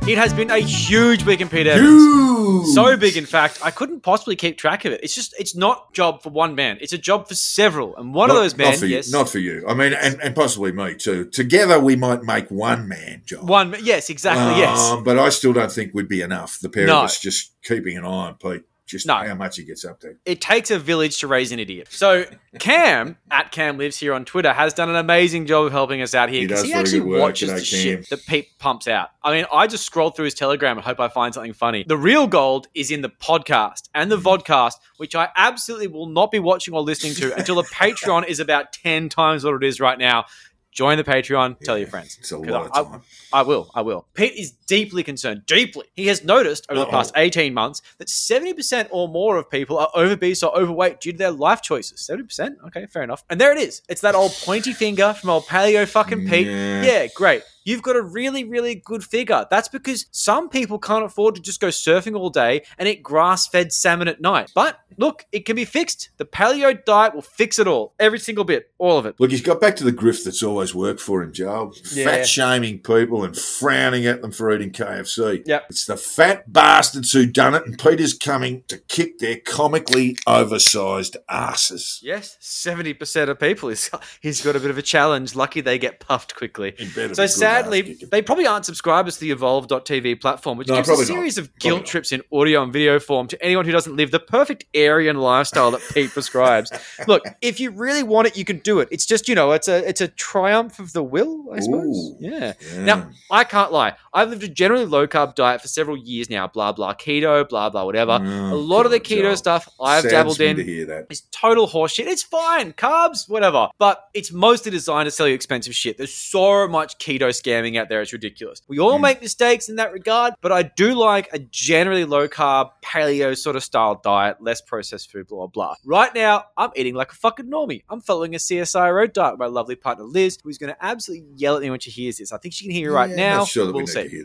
It has been a huge week in Pete Evans.
Huge.
So big, in fact, I couldn't possibly keep track of it. It's just, it's not job for one man. It's a job for several, and one of those men,
not for
yes,
you, not for you. I mean, and, and possibly me too. Together, we might make one man job.
one, yes, exactly, yes.
Um, but I still don't think we'd be enough. The pair
No.
of us just keeping an eye on Pete, just
No.
how much he gets up to.
It takes a village to raise an idiot. So Cam at Cam lives here on Twitter has done an amazing job of helping us out here
He
because
does
he, actually
work.
watches the shit that Pete pumps out. I mean, I just scrolled through his Telegram and hope I find something funny. The real gold is in the podcast and the mm. vodcast, which I absolutely will not be watching or listening to until the Patreon is about ten times what it is right now. Join the Patreon. Tell your friends.
It's a lot
I-
of time.
I will. I will. Pete is deeply concerned. Deeply. He has noticed over the
Uh-oh.
past 18 months that 70% or more of people are obese or overweight due to their life choices. 70%? Okay, fair enough. And there it is. It's that old pointy finger from old paleo fucking Pete.
Yeah.
Yeah, great. You've got a really, really good figure. That's because some people can't afford to just go surfing all day and eat grass fed salmon at night. But look, it can be fixed. The paleo diet will fix it all. Every single bit. All of it.
Look, he's got back to the grift that's always worked for him, Joe.
Yeah.
Fat shaming people and frowning at them for eating KFC.
Yep.
It's the fat bastards who done it, and Peter's coming to kick their comically oversized asses.
Yes, 70% of people. He's, he's got a bit of a challenge. Lucky they get puffed quickly. So
good
sadly, they probably aren't subscribers to the Evolve.tv platform, which
No,
gives a
probably not.
series of
Probably
guilt
not.
trips in audio and video form to anyone who doesn't live the perfect Aryan lifestyle that Pete prescribes. Look, if you really want it, you can do it. It's just, you know, it's a it's a triumph of the will, I suppose. Yeah.
Yeah.
Now, I can't lie. I've lived a generally low carb diet for several years now. Blah blah keto, blah blah whatever.
Oh,
a lot of the keto
Joel.
stuff I've dabbled in.
to hear that.
It's total horseshit. It's fine. Carbs, whatever. But it's mostly designed to sell you expensive shit. There's so much keto scamming out there. It's ridiculous. We all
Mm.
make mistakes in that regard, but I do like a generally low carb, paleo sort of style diet, less processed food, blah, blah. Right now, I'm eating like a fucking normie. I'm following a CSIRO diet with my lovely partner Liz, who's going to absolutely yell at me when she hears this. I think she can hear you right now.
Sure that
we'll
we
see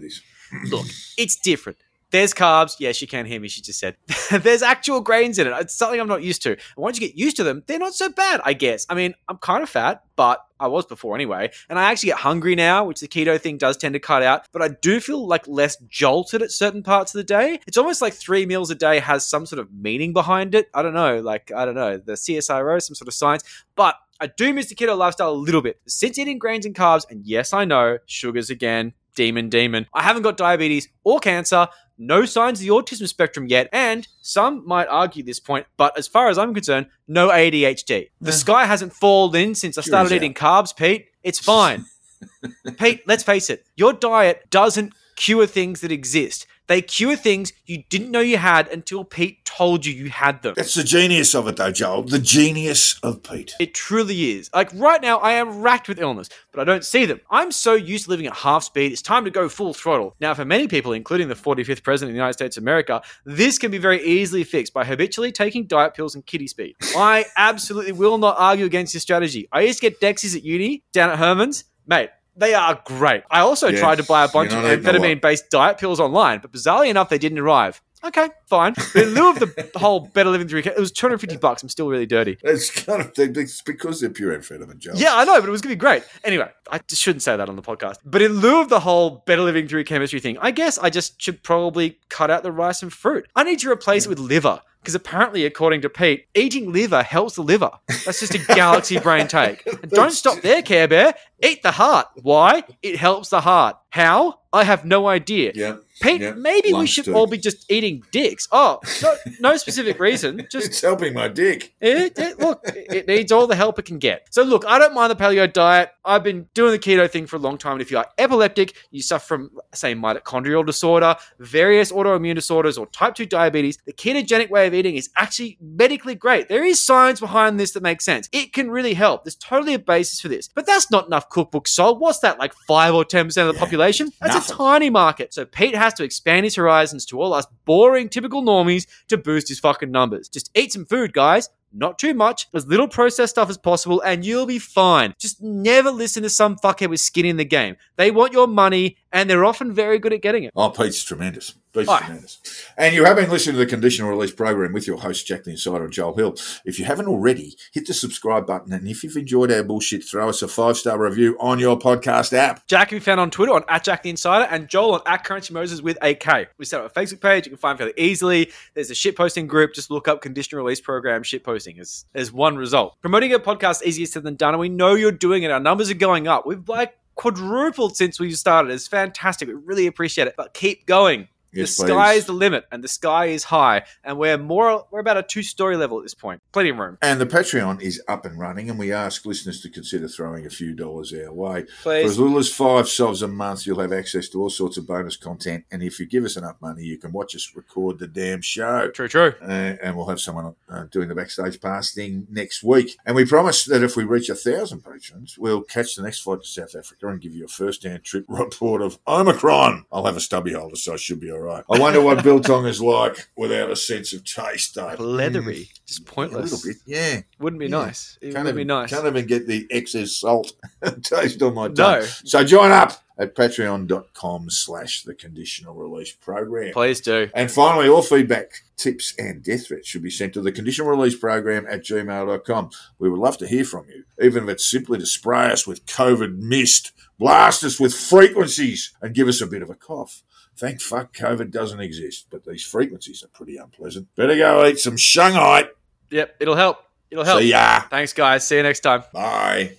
look, it's different. There's carbs. Yeah, she can't hear me. She just said. There's actual grains in it. It's something I'm not used to. And once you get used to them, they're not so bad, I guess. I mean, I'm kind of fat, but I was before anyway. And I actually get hungry now, which the keto thing does tend to cut out. But I do feel like less jolted at certain parts of the day. It's almost like three meals a day has some sort of meaning behind it. I don't know. Like, I don't know. The CSIRO, some sort of science. But I do miss the keto lifestyle a little bit. Since eating grains and carbs, and yes, I know, sugars again, demon, demon. I haven't got diabetes or cancer, no signs of the autism spectrum yet, and some might argue this point, but as far as I'm concerned, no ADHD. The
uh-huh.
sky hasn't fallen in since I started eating carbs, Pete. It's fine. Pete, let's face it, your diet doesn't cure things that exist. They cure things you didn't know you had until Pete told you you had them.
That's the genius of it, though, Joel. The genius of Pete.
It truly is. Like right now, I am racked with illness, but I don't see them. I'm so used to living at half speed, it's time to go full throttle. Now, for many people, including the 45th President of the United States of America, this can be very easily fixed by habitually taking diet pills and kitty speed. I absolutely will not argue against this strategy. I used to get Dexies at uni down at Herman's. Mate, they are great. I also
Yeah,
tried to buy a bunch of
not eating a lot.
amphetamine based diet pills online, but bizarrely enough, they didn't arrive. Okay, fine. But in lieu of the whole Better Living 3K, it was 250 bucks. I'm still really dirty.
It's kind of it's because they're pure amphetamine, Joel.
Yeah, I know, but it was going to be great. Anyway, I just shouldn't say that on the podcast. But in lieu of the whole better living through chemistry thing, I guess I just should probably cut out the rice and fruit. I need to replace it with liver. Because apparently, according to Pete, eating liver helps the liver. That's just a galaxy brain take. And don't stop there, Care Bear. Eat the heart. Why? It helps the heart. How? I have no idea.
Yeah.
Pete, maybe we should
too.
all be just eating dicks. Oh, no, no specific reason. Just
It's helping my dick.
it, it- look, it needs all the help it can get. So, look, I don't mind the paleo diet. I've been doing the keto thing for a long time. And if you are epileptic, you suffer from, say, mitochondrial disorder, various autoimmune disorders, or type 2 diabetes, the ketogenic way of eating is actually medically great. There is science behind this that makes sense. It can really help. There's totally a basis for this. But that's not enough cookbooks sold. What's that, like 5 or 10% of the
Yeah,
population? That's
nothing.
a tiny market. So, Pete has to expand his horizons to all us boring, typical normies to boost his fucking numbers. Just eat some food, guys. Not too much, as little processed stuff as possible, and you'll be fine. Just never listen to some fuckhead with skin in the game. They want your money, and they're often very good at getting it.
Oh, Pete's tremendous. Tremendous. And you have been listening to the Conditional Release program with your host, Jack the Insider and Joel Hill. If you haven't already, hit the subscribe button. And if you've enjoyed our bullshit, throw us a five star review on your podcast app.
Jack can be found on Twitter on at Jack the Insider and Joel on at Krunchy Moses with a K. We set up a Facebook page you can find fairly easily. There's a shitposting group. Just look up conditional release program shitposting as, as one result. Promoting a podcast is easier said than done, and we know you're doing it. Our numbers are going up. We've like quadrupled since we started. It's fantastic. We really appreciate it. But keep going.
Yes,
the sky
please.
is the limit, and the sky is high, and we're more we're about a two story level at this point. Plenty of room.
And the Patreon is up and running, and we ask listeners to consider throwing a few dollars our way.
Please.
For as little as five subs a month, you'll have access to all sorts of bonus content. And if you give us enough money, you can watch us record the damn show.
True, true.
Uh, and we'll have someone uh, doing the backstage pass thing next week. And we promise that if we reach a thousand patrons, we'll catch the next flight to South Africa and give you a first-hand trip report of Omicron. I'll have a stubby holder, so I should be all right. I wonder what biltong is like without a sense of taste, though.
Leathery, just
Mm, a
pointless.
little bit, yeah.
Wouldn't be
Yeah.
nice. It
Can't
would
even,
be nice.
Can't even get the excess salt taste on my tongue.
No,
So join up at patreon.com slash the conditional release program.
please do.
And finally, all feedback, tips, and death threats should be sent to the conditional release program at gmail.com. We would love to hear from you, even if it's simply to spray us with COVID mist, blast us with frequencies, and give us a bit of a cough. Thank fuck COVID doesn't exist, but these frequencies are pretty unpleasant. Better go eat some Shanghai.
Yep, it'll help. It'll help.
See ya.
Thanks, guys. See you next time.
Bye.